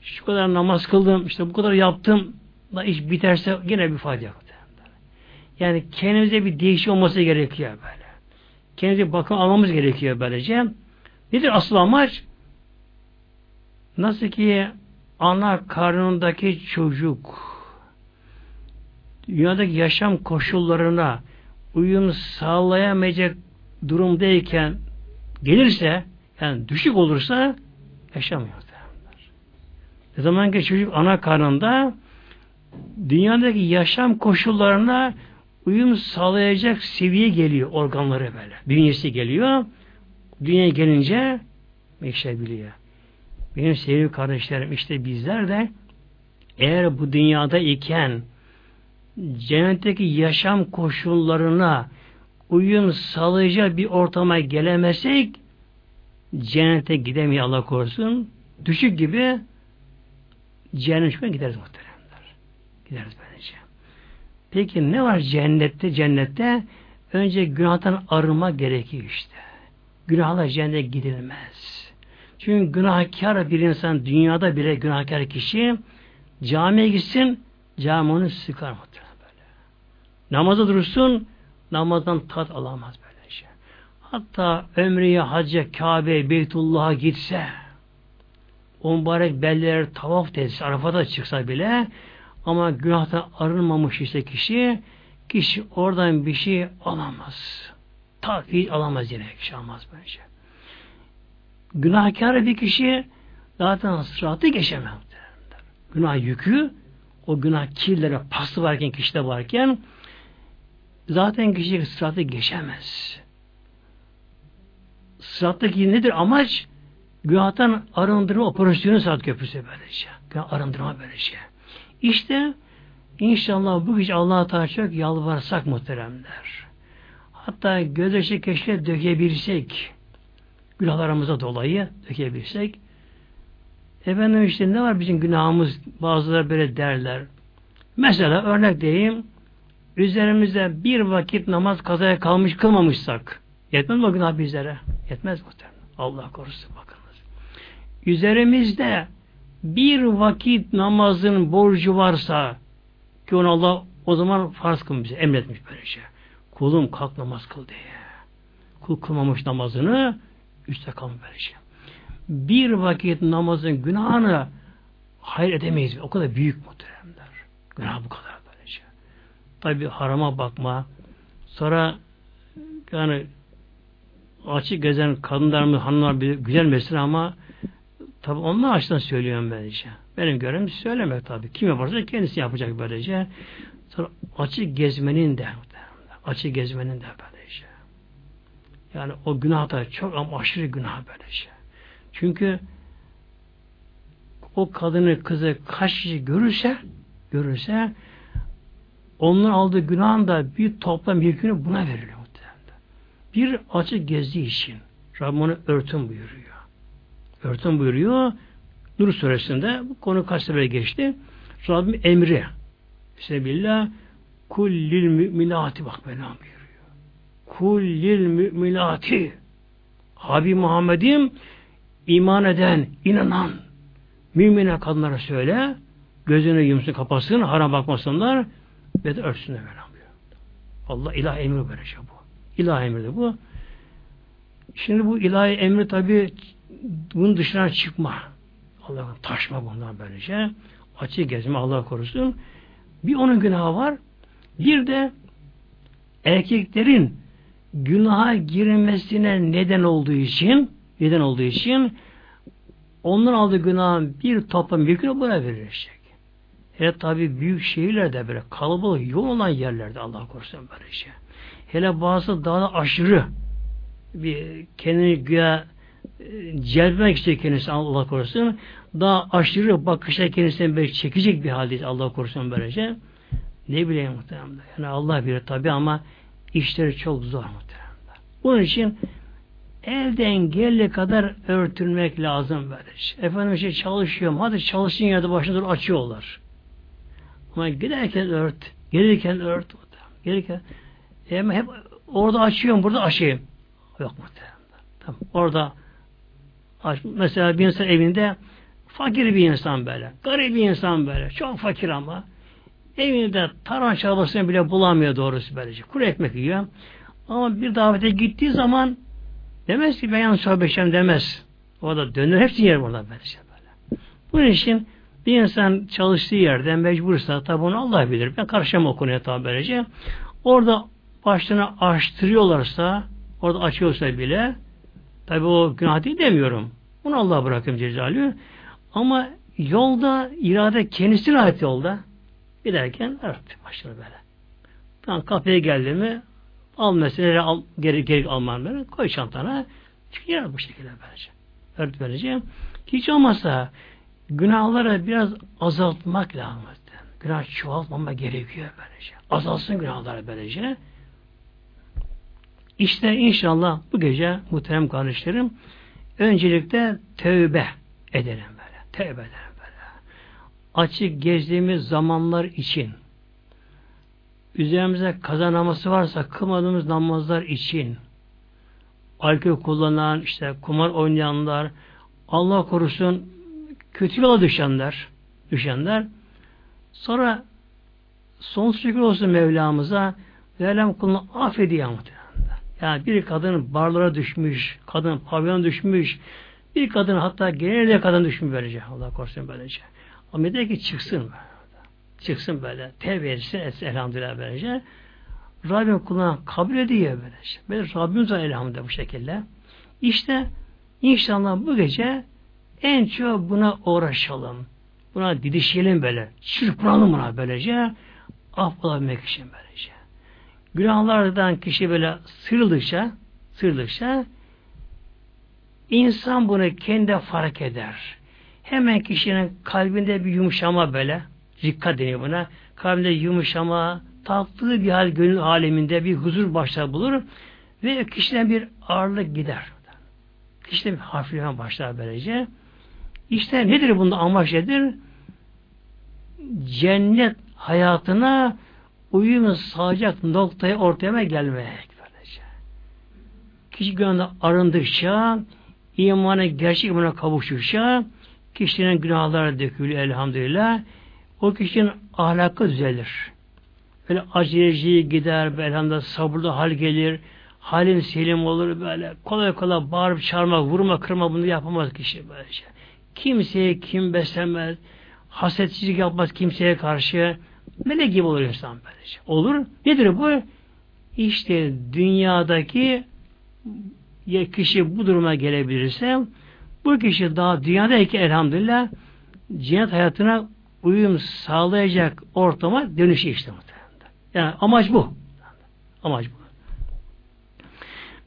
A: şu kadar namaz kıldım, işte bu kadar yaptım da iş biterse yine bir fayda yok. Yani kendimize bir değişik olması gerekiyor böyle. Kendimize bakım almamız gerekiyor böylece. Nedir asıl amaç? Nasıl ki ana karnındaki çocuk dünyadaki yaşam koşullarına uyum sağlayamayacak durumdayken gelirse yani düşük olursa yaşamıyor. Ne zaman ki çocuk ana karnında dünyadaki yaşam koşullarına uyum sağlayacak seviye geliyor organları böyle. Bünyesi geliyor. Dünyaya gelince yaşayabiliyor. Benim sevgili kardeşlerim işte bizler de eğer bu dünyada iken cennetteki yaşam koşullarına uyum sağlayacak bir ortama gelemesek cennete gidemeyi Allah korusun. Düşük gibi cehennem gideriz muhteremler. Gideriz böylece. Peki ne var cennette? Cennette önce günahtan arınma gerekiyor işte. Günahla cennete gidilmez. Çünkü günahkar bir insan dünyada bile günahkar kişi camiye gitsin cami onu sıkar böyle. Namaza durursun namazdan tat alamaz böyle şey. Hatta ömreye, hacca, Kabe, Beytullah'a gitse o mübarek belleler tavaf etse, Arafat'a çıksa bile ama günahtan arınmamış ise kişi kişi oradan bir şey alamaz. Takviye alamaz yine kişi almaz bence. Günahkar bir kişi zaten sıratı geçemez. Günah yükü o günah kirlere paslı varken kişide varken zaten kişi sıratı geçemez. Sırattaki nedir amaç? Günahtan arındırma operasyonu saat köprüsü böylece. Günah arındırma böylece. İşte inşallah bu gece Allah'a Teala çok yalvarsak muhteremler. Hatta gözyaşı keşke dökebilsek günahlarımıza dolayı dökebilsek efendim işte ne var bizim günahımız bazıları böyle derler. Mesela örnek diyeyim üzerimizde bir vakit namaz kazaya kalmış kılmamışsak yetmez mi o günah bizlere? Yetmez muhtemelen. Allah korusun bakınız. Üzerimizde bir vakit namazın borcu varsa ki onu Allah o zaman farz kılmış emretmiş böyle şey. Kulum kalk namaz kıl diye. Kul kılmamış namazını üstte kalmış böyle şey. Bir vakit namazın günahını hayır edemeyiz. O kadar büyük muhteremler. Günah bu kadar böyle şey. Tabi harama bakma. Sonra yani açık gezen kadınlarımız, hanımlar bir güzel mesela ama tabi onlar açıdan söylüyorum böylece. Benim görevim söylemek tabi. Kim yaparsa kendisi yapacak böylece. Sonra açık gezmenin de açık gezmenin de böylece. Yani o günah da çok ama aşırı günah böylece. Çünkü o kadını kızı kaç kişi görürse görürse onun aldığı günahın da bir toplam yükünü buna veriliyor. Bir açık gezdiği için Rabbim onu örtün buyuruyor. Örtün buyuruyor. Nur suresinde bu konu kaç sefer geçti. Rabbim emri. Sebillah kullil müminati bak böyle buyuruyor. Kullil müminati Habib Muhammed'im iman eden, inanan mümine kadınlara söyle gözünü yumsun kapatsın, haram bakmasınlar ve de örtsünler böyle buyuruyor. Allah ilah emri böyle şey bu. İlahi emri bu. Şimdi bu ilahi emri tabi bunun dışına çıkma. Allah'ın taşma bundan böylece. Açı gezme Allah korusun. Bir onun günahı var. Bir de erkeklerin günaha girmesine neden olduğu için neden olduğu için ondan aldığı günahın bir toplam yükünü buna verilecek. Hele tabi büyük şehirlerde böyle kalabalık yoğun olan yerlerde Allah korusun böyle şey. Hele bazı daha aşırı bir kendini güya celbetmek istiyor kendisi Allah korusun. Daha aşırı bakışla kendisini böyle çekecek bir halde Allah korusun böylece. Ne bileyim muhtemelen. Yani Allah bilir tabi ama işleri çok zor muhtemelen. Bunun için elden geldiği kadar örtülmek lazım böylece. Efendim işte çalışıyorum. Hadi çalışın yerde başına dur açıyorlar. Ama giderken ört. Gelirken ört. Gelirken ama hep orada açıyorum, burada açayım. Yok muhtemelen. Tamam. Orada aç. Mesela bir insan evinde fakir bir insan böyle. Garip bir insan böyle. Çok fakir ama. Evinde taran çalmasını bile bulamıyor doğrusu böylece. Kuru ekmek yiyor. Ama bir davete gittiği zaman demez ki ben yanlış sohbet demez. O da dönür. Hepsi yer burada böylece böyle. Bunun için bir insan çalıştığı yerden mecbursa tabi onu Allah bilir. Ben karışamam o konuya tabi böylece. Orada başlarını açtırıyorlarsa orada açıyorsa bile tabi o günah değil demiyorum. Bunu Allah'a bırakayım Cezalü. Ama yolda irade kendisi rahat yolda giderken evet başladı böyle. Tamam kapıya geldi mi al mesela al, geri, geri almanları koy çantana çıkıyor bu şekilde böylece. Öğret vereceğim. Hiç olmazsa günahları biraz azaltmak lazım. Günah çoğaltmama gerekiyor böylece. Azalsın günahlar böylece. İşte inşallah bu gece muhterem kardeşlerim öncelikle tövbe edelim böyle. Tövbe edelim böyle. Açık gezdiğimiz zamanlar için üzerimize kazanaması varsa kılmadığımız namazlar için alkol kullanan, işte kumar oynayanlar, Allah korusun kötü yola düşenler, düşenler sonra son şükür olsun Mevlamıza Mevlam kulunu affediyor muhtemelen. Yani bir kadın barlara düşmüş, kadın pavyona düşmüş, bir kadın hatta genelde kadın düşmüş böylece. Allah korusun böylece. Ama der ki çıksın. Çıksın böyle. Tevbe etsin, elhamdülillah böylece. Rabbim kuluna kabul ediyor böylece. Böyle Rabbimiz var elhamdülillah bu şekilde. İşte inşallah bu gece en çok buna uğraşalım. Buna didişelim böyle. Çırpınalım buna böylece. Af bulabilmek için böylece. Günahlardan kişi böyle sıyrıldıkça sıyrıldıkça insan bunu kendi fark eder. Hemen kişinin kalbinde bir yumuşama böyle rikka deniyor buna. Kalbinde yumuşama, tatlı bir hal gönül aleminde bir huzur başlar bulur ve kişiden bir ağırlık gider. Kişide bir hafifleme başlar böylece. İşte nedir bunda amaç nedir? Cennet hayatına uyum sağlayacak noktaya ortaya gelmek. Böylece. Kişi gönlünde arındıkça, imanı gerçek imana kavuştukça, kişinin günahları dökülür elhamdülillah. O kişinin ahlakı düzelir. Böyle aceleci gider, elhamdülillah sabırlı hal gelir, halin selim olur böyle. Kolay kolay bağırıp çağırmak, vurma, kırma bunu yapamaz kişi böylece. Kimseye kim beslemez, hasetsizlik yapmaz kimseye karşı. Melek gibi olur insan böylece. Olur. Nedir bu? İşte dünyadaki ya kişi bu duruma gelebilirse bu kişi daha dünyadaki elhamdülillah cennet hayatına uyum sağlayacak ortama dönüşü işte muhtemelen. Yani amaç bu. Amaç bu.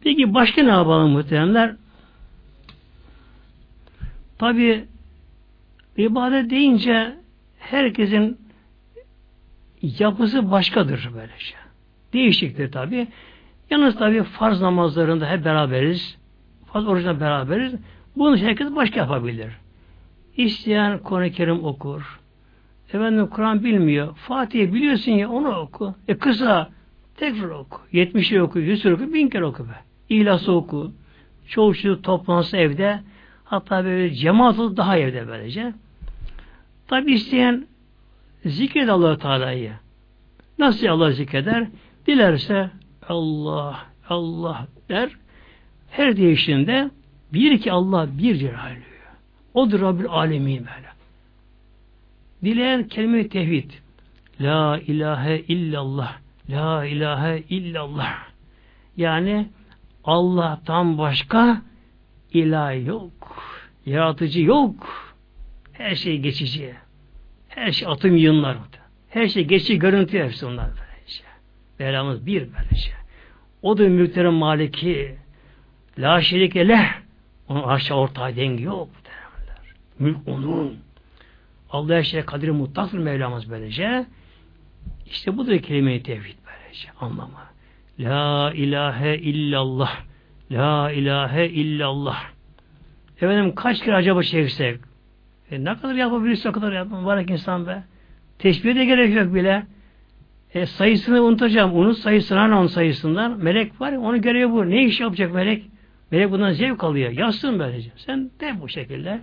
A: Peki başka ne yapalım muhteremler? Tabi ibadet deyince herkesin yapısı başkadır böylece. Değişiktir tabi. Yalnız tabi farz namazlarında hep beraberiz. Farz orucunda beraberiz. Bunu herkes başka yapabilir. İsteyen Kur'an-ı Kerim okur. Efendim Kur'an bilmiyor. Fatih'i biliyorsun ya onu oku. E kısa tekrar oku. 70'i oku, 100 oku, bin kere oku be. İhlası oku. Çoğu şu toplansa evde. Hatta böyle cemaat daha evde böylece. Tabi isteyen zikret allah Teala'yı. Nasıl Allah zikreder? Dilerse Allah, Allah der. Her değiştiğinde bir ki Allah bir celalü. Odur Rabbül Alemin böyle. Dileyen kelime tevhid. La ilahe illallah. La ilahe illallah. Yani Allah'tan başka ilah yok. Yaratıcı yok. Her şey geçici. Her şey atım yığınlar. Her şey geçici görüntü hepsi onlar böylece. Belamız bir böylece. O da mülklerin maliki. La şerike leh. Onun aşağı ortağı dengi yok. Derler. Mülk onun. Allah her şeye kadri mutlaktır Mevlamız böylece. İşte bu da kelime-i tevhid böylece anlamı. La ilahe illallah. La ilahe illallah. Efendim kaç kere acaba çevirsek? E, ne kadar yapabilirse o kadar yapmam. Var insan be. Teşbih de gerek yok bile. E, sayısını unutacağım. Onun sayısını hani onun sayısından. Melek var onu görevi bu. Ne iş yapacak melek? Melek bundan zevk alıyor. Yazsın böylece. Sen de bu şekilde.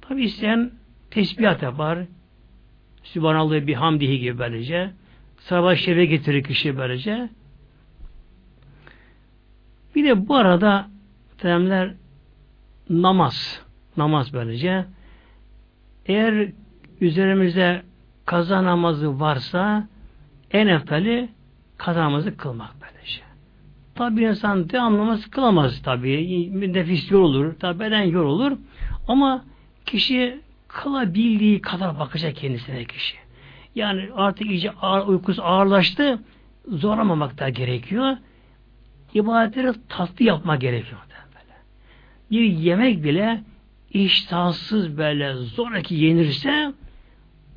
A: Tabi isteyen tesbihat yapar. Sübhanallah bir hamdihi gibi böylece. Sabah şeve getirir kişi böylece. Bir de bu arada terimler namaz. Namaz böylece. Eğer üzerimizde kaza namazı varsa en eftali kazamızı kılmak böylece. Tabi insan devamlı namaz kılamaz tabi. Nefis yorulur, tabi beden yorulur. Ama kişi kılabildiği kadar bakacak kendisine kişi. Yani artık iyice ağır, uykusu ağırlaştı. Zorlamamak da gerekiyor. İbadetleri tatlı yapmak gerekiyor. Böyle. Bir yemek bile iştahsız böyle zoraki yenirse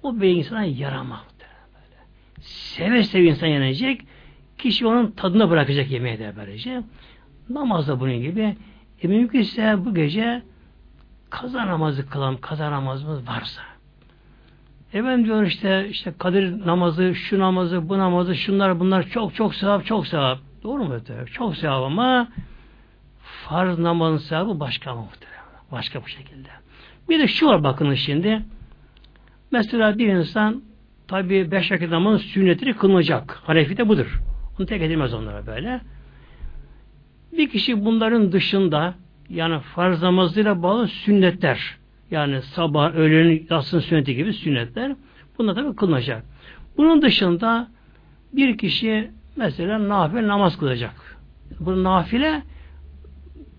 A: o bir insana yaramaz. Böyle. Seve seve insan yenecek. Kişi onun tadına bırakacak yemeği de böylece. Namaz da bunun gibi. E mümkünse bu gece kaza namazı kılalım, kaza namazımız varsa. Efendim diyor işte işte Kadir namazı, şu namazı, bu namazı, şunlar bunlar çok çok sevap, çok sevap. Doğru mu? Çok sevap ama farz namazın sevabı başka muhtemelen. Başka bu şekilde. Bir de şu var bakın şimdi. Mesela bir insan tabi beş vakit namazın sünnetini kılınacak. Hanefi de budur. Bunu tek edilmez onlara böyle. Bir kişi bunların dışında yani farz namazıyla bağlı sünnetler yani sabah, öğlenin, yatsın sünneti gibi sünnetler bunlar tabi kılınacak. Bunun dışında bir kişi mesela nafile namaz kılacak. Bu nafile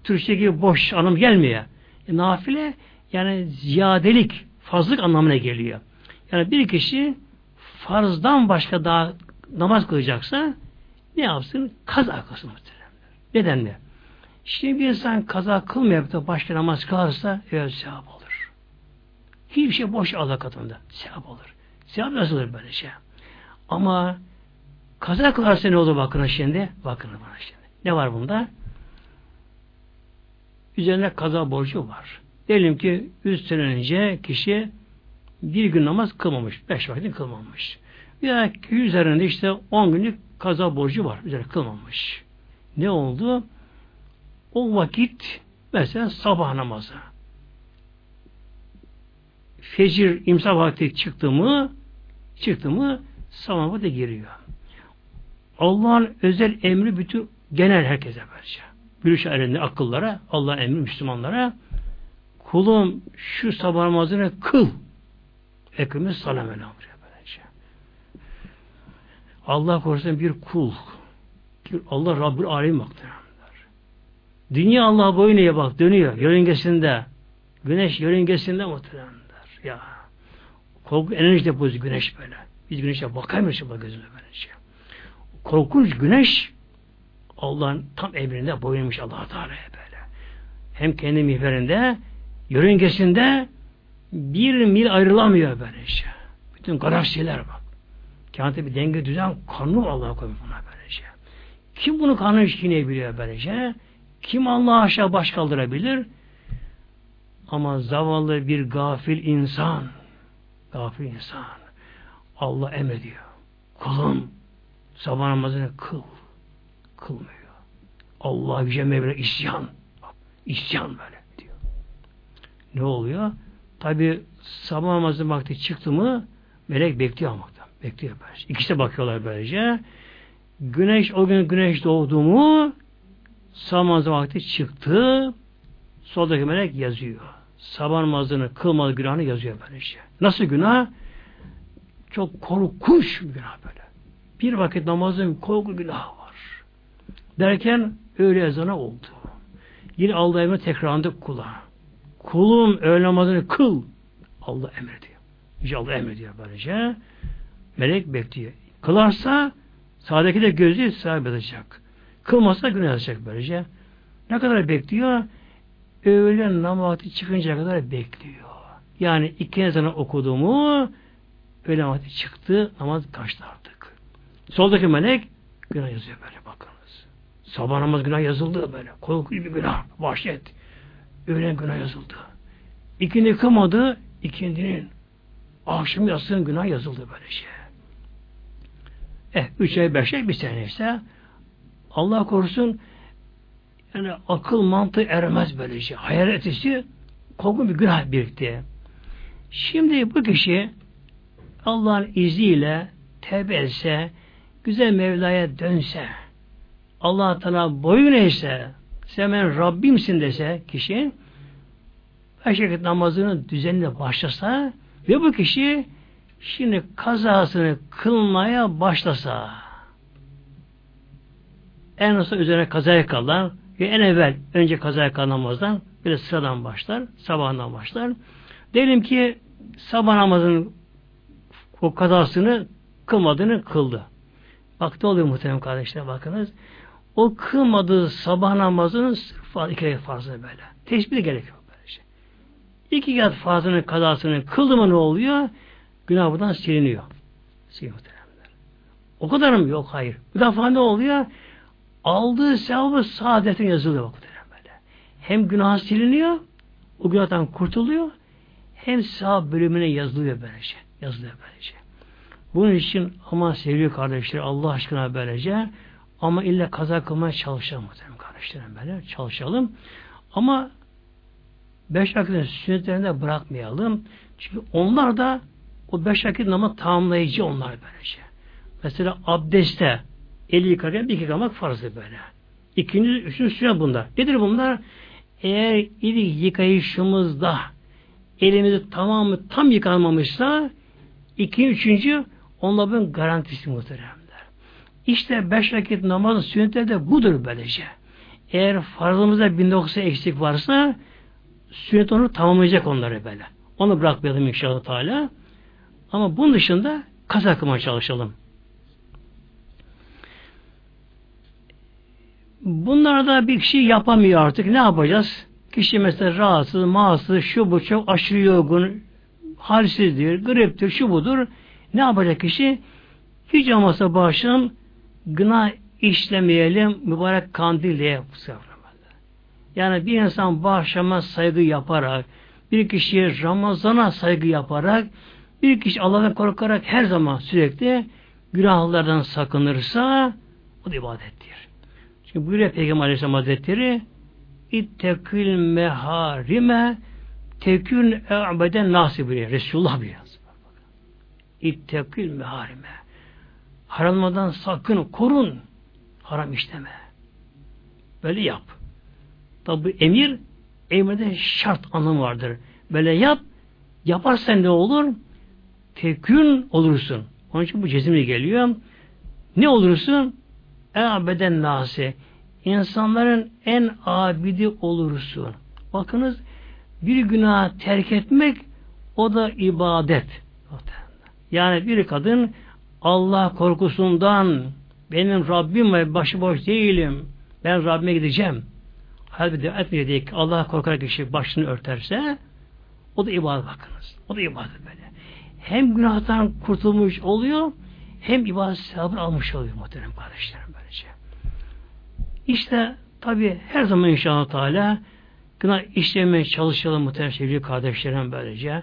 A: Türkçe gibi boş anlam gelmiyor. E, nafile yani ziyadelik, fazlık anlamına geliyor. Yani bir kişi farzdan başka daha namaz kılacaksa ne yapsın? Kaza kılsın muhtemelen. Neden de? Şimdi bir insan kaza kılmayıp da başka namaz kılarsa evet sevap olur. Hiçbir şey boş Allah katında. Sevap olur. Sevap yazılır böyle şey. Ama kaza kılarsa ne olur bakın şimdi? Bakın bana şimdi. Ne var bunda? Üzerine kaza borcu var. Diyelim ki 3 sene önce kişi bir gün namaz kılmamış. Beş vakit kılmamış. Ya üzerinde işte 10 günlük kaza borcu var. Üzerine kılmamış. Ne oldu? O vakit mesela sabah namazı. Fecir imsa vakti çıktı mı çıktı mı sabah vakti giriyor. Allah'ın özel emri bütün genel herkese verecek. Gülüş elinde akıllara, Allah emri Müslümanlara kulum şu sabah namazını kıl. Ekimiz salam elhamdülillah. Allah korusun bir kul. Allah Rabbül Alem baktırır. Dünya Allah boyunaya bak dönüyor yörüngesinde. Güneş yörüngesinde muhteremler. Ya. Korku enerji deposu güneş böyle. Biz güneşe bakamıyoruz bak gözüne böylece. Korkunç güneş Allah'ın tam emrinde boyunmuş Allah Teala'ya böyle. Hem kendi mihverinde yörüngesinde bir mil ayrılamıyor böylece. Bütün galaksiler bak. Kainatı bir denge düzen kanunu Allah'a koymuş buna böylece. Kim bunu kanun işleyebiliyor böylece? Kim Allah'a aşağı baş kaldırabilir? Ama zavallı bir gafil insan, gafil insan, Allah emrediyor. Kulum, sabah namazını kıl. Kılmıyor. Allah Yüce Mevla isyan. İsyan böyle diyor. Ne oluyor? Tabi sabah namazı vakti çıktı mı melek bekliyor ama. Bekliyor böylece. İkisi bakıyorlar böylece. Güneş o gün güneş doğdu mu sabah vakti çıktı soldaki melek yazıyor. Sabah namazını kılmadı günahını yazıyor böylece. Nasıl günah? Çok korkunç bir günah böyle. Bir vakit namazın korku günahı var. Derken öğle ezanı oldu. Yine Allah emri tekrarlandı kula. Kulum öğle namazını kıl. Allah emrediyor. Yüce Allah emrediyor böylece. Melek bekliyor. Kılarsa sağdaki de gözü sahip edecek. Kılmazsa günah yazacak böylece. Ne kadar bekliyor? Öğlen namazı çıkıncaya kadar bekliyor. Yani iki ezanı okudu mu namazı çıktı, namaz kaçtı artık. Soldaki melek günah yazıyor böyle. Sabah namaz günah yazıldı böyle. Korkunç bir günah, vahşet. Öğlen günah yazıldı. İkindi kılmadı, ikindinin akşam yatsının günah yazıldı böyle şey. Eh, üç ay, beş ay, bir sene ise Allah korusun yani akıl mantığı ermez böyle şey. Hayal etisi korkunç bir günah birlikte. Şimdi bu kişi Allah'ın izniyle tevbe güzel Mevla'ya dönse, Allah Teala boyun eğse, sen ben Rabbimsin dese kişi, beş vakit namazını düzenle başlasa ve bu kişi şimdi kazasını kılmaya başlasa en son üzerine kazaya kalan ve en evvel önce kazaya kalan namazdan bir de sıradan başlar. Sabahından başlar. Diyelim ki sabah namazının o kazasını kılmadığını kıldı. Bak ne oluyor muhterem kardeşler bakınız. O kılmadığı sabah namazının sırf iki rekat farzı böyle. Teşbih gerek yok böyle şey. İki rekat farzının kazasını kıldı mı ne oluyor? Günah buradan siliniyor. Siliniyor O kadar mı? Yok hayır. Bu defa ne oluyor? Aldığı sevabı saadetin yazılıyor bak böyle. Hem günah siliniyor, o günahtan kurtuluyor, hem sevap bölümüne yazılıyor böylece. Yazılıyor böylece. Bunun için ama sevgili kardeşler Allah aşkına böylece ama illa kaza kılmaya çalışalım kardeşlerim böyle çalışalım. Ama beş vakitin sünnetlerinde bırakmayalım. Çünkü onlar da o beş vakit namaz tamamlayıcı onlar böylece. Mesela abdestte eli yıkarken bir yıkamak farzı böyle. İkinci, üçüncü sünnet bunlar. Nedir bunlar? Eğer ili yıkayışımızda elimizi tamamı tam yıkanmamışsa iki, üçüncü onların garantisi muhteremler. İşte beş vakit namazın sünnetleri de budur böylece. Eğer farzımızda 1900 eksik varsa sünnet onu tamamlayacak onları böyle. Onu bırakmayalım inşallah Teala. Ama bunun dışında kaza kılmaya çalışalım. Bunlarda bir kişi yapamıyor artık. Ne yapacağız? Kişi mesela rahatsız, mağazsız, şu bu çok aşırı yorgun, halsizdir, griptir, şu budur. Ne yapacak kişi? Hiç olmazsa başım gına işlemeyelim mübarek kandil diye yani bir insan bağışlama saygı yaparak, bir kişiye Ramazan'a saygı yaparak, bir kişi Allah'tan korkarak her zaman sürekli günahlardan sakınırsa o da ibadettir. Çünkü buyuruyor Peygamber Aleyhisselam Hazretleri İttekül meharime tekün e'beden nasip buyuruyor. Resulullah buyuruyor. İttekül meharime. Haramlardan sakın, korun. Haram işleme. Böyle yap. Tabi emir, emirde şart anlamı vardır. Böyle yap, yaparsan ne olur? Tekün olursun. Onun için bu cezimle geliyor. Ne olursun? E abeden nasi. İnsanların en abidi olursun. Bakınız bir günah terk etmek o da ibadet. Yani bir kadın Allah korkusundan benim Rabbim ve başıboş değilim. Ben Rabbime gideceğim. Halbuki etmeyecek diye Allah korkarak kişi başını örterse o da ibadet bakınız. O da ibadet böyle. Hem günahtan kurtulmuş oluyor hem ibadet sevabını almış oluyor muhterem kardeşlerim böylece. İşte tabi her zaman inşallah Teala günah işlemeye çalışalım muhterem sevgili kardeşlerim böylece.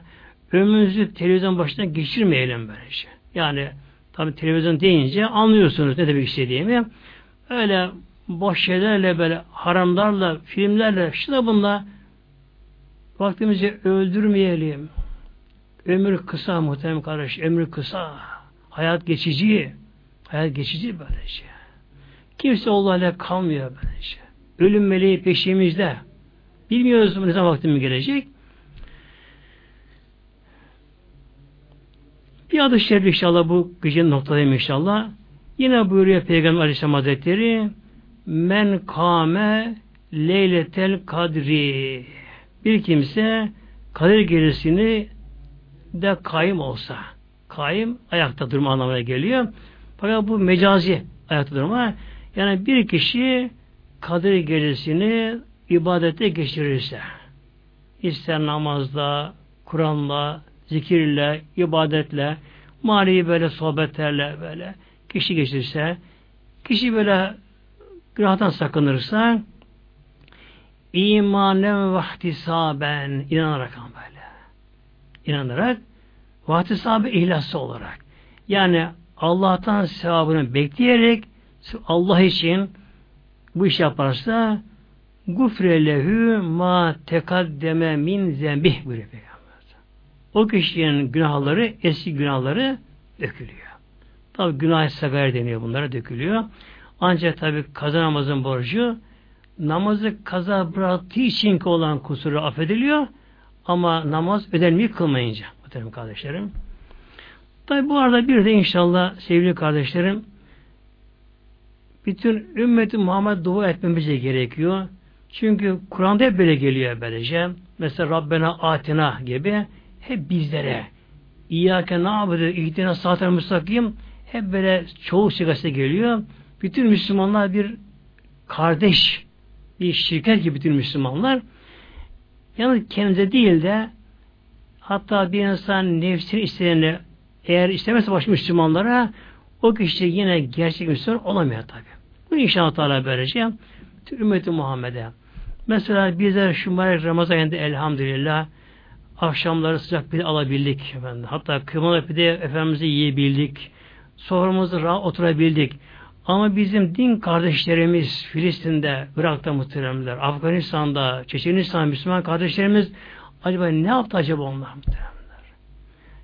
A: Ömrümüzü televizyon başına geçirmeyelim böylece. Yani tabi televizyon deyince anlıyorsunuz ne demek istediğimi. Öyle boş şeylerle böyle haramlarla, filmlerle, şuna bunla vaktimizi öldürmeyelim. Ömür kısa muhtemelen kardeş, ömür kısa. Hayat geçici. Hayat geçici böyle şey. Kimse Allah'la kalmıyor böyle şey. Ölüm meleği peşimizde. Bilmiyoruz ne zaman vaktim gelecek. Bir adı şerif inşallah bu gecenin noktadayım inşallah. Yine buyuruyor Peygamber Aleyhisselam Hazretleri Men kame leyletel kadri bir kimse kadir gecesini de kaim olsa kaim ayakta durma anlamına geliyor. Fakat bu mecazi ayakta durma. Yani bir kişi kadir gecesini ibadete geçirirse ister namazda, Kur'an'la, zikirle, ibadetle, manevi böyle sohbetlerle böyle kişi geçirse, kişi böyle günahtan sakınırsa imanen ve ihtisaben inanarak böyle. İnanarak ve ihtisabe ihlaslı olarak. Yani Allah'tan sevabını bekleyerek Allah için bu iş yaparsa gufrelehu ma tekaddeme min zembih buyuruyor. O kişinin günahları, eski günahları dökülüyor. Tabi günah sefer deniyor bunlara dökülüyor. Ancak tabi kaza namazın borcu namazı kaza bıraktığı için olan kusuru affediliyor ama namaz ödenmeyi kılmayınca muhterem kardeşlerim. Tabi bu arada bir de inşallah sevgili kardeşlerim bütün ümmeti Muhammed dua etmemize gerekiyor. Çünkü Kur'an'da hep böyle geliyor böylece. Mesela Rabbena atina gibi hep bizlere İyyâke nâbudu ihdina sâtel müstakim hep böyle çoğu sigası geliyor. Bütün Müslümanlar bir kardeş, bir şirket gibi bütün Müslümanlar. Yalnız kendinde değil de hatta bir insan nefsini isteyeni eğer istemezse baş Müslümanlara o kişi yine gerçek Müslüman olamıyor tabi. Bu inşallah Teala böylece ümmeti Muhammed'e. Mesela bizler şu mübarek Ramazan ayında elhamdülillah akşamları sıcak bir alabildik. Efendim. Hatta kıymalı pide Efendimiz'i yiyebildik. Soframızda rahat oturabildik. Ama bizim din kardeşlerimiz Filistin'de, Irak'ta muhteremler, Afganistan'da, Çeçenistan, Müslüman kardeşlerimiz acaba ne yaptı acaba onlar muhteremler?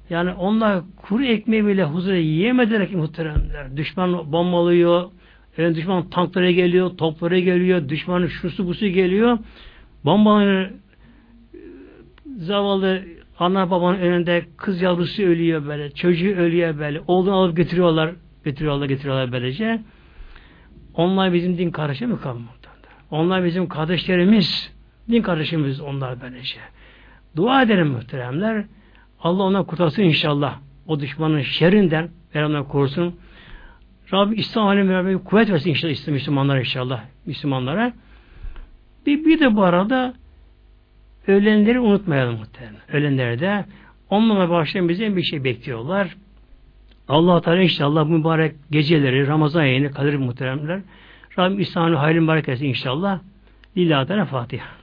A: Yani onlar kuru ekmeği bile huzura yiyemediler ki muhteremler. Düşman bombalıyor, yani düşman tanklara geliyor, toplara geliyor, düşmanın şusu busu geliyor. Bombalanıyor, zavallı ana babanın önünde kız yavrusu ölüyor böyle, çocuğu ölüyor böyle, oğlunu alıp getiriyorlar, getiriyorlar, getiriyorlar böylece. Onlar bizim din kardeşi mi kalmadı? Onlar bizim kardeşlerimiz, din kardeşimiz onlar böylece. Dua edelim muhteremler. Allah ona kurtarsın inşallah. O düşmanın şerrinden Mevlam'dan korusun. Rabbim İslam alemine kuvvet versin inşallah İslam Müslümanlara inşallah Müslümanlara. Bir, bir de bu arada ölenleri unutmayalım muhtemelen. Ölenleri de onunla başlayan bize bir şey bekliyorlar. Allah Teala inşallah mübarek geceleri Ramazan ayını kadir muhteremler. Rabbim İslam'ın hayırlı mübarek etsin inşallah. Lillahi Teala Fatiha.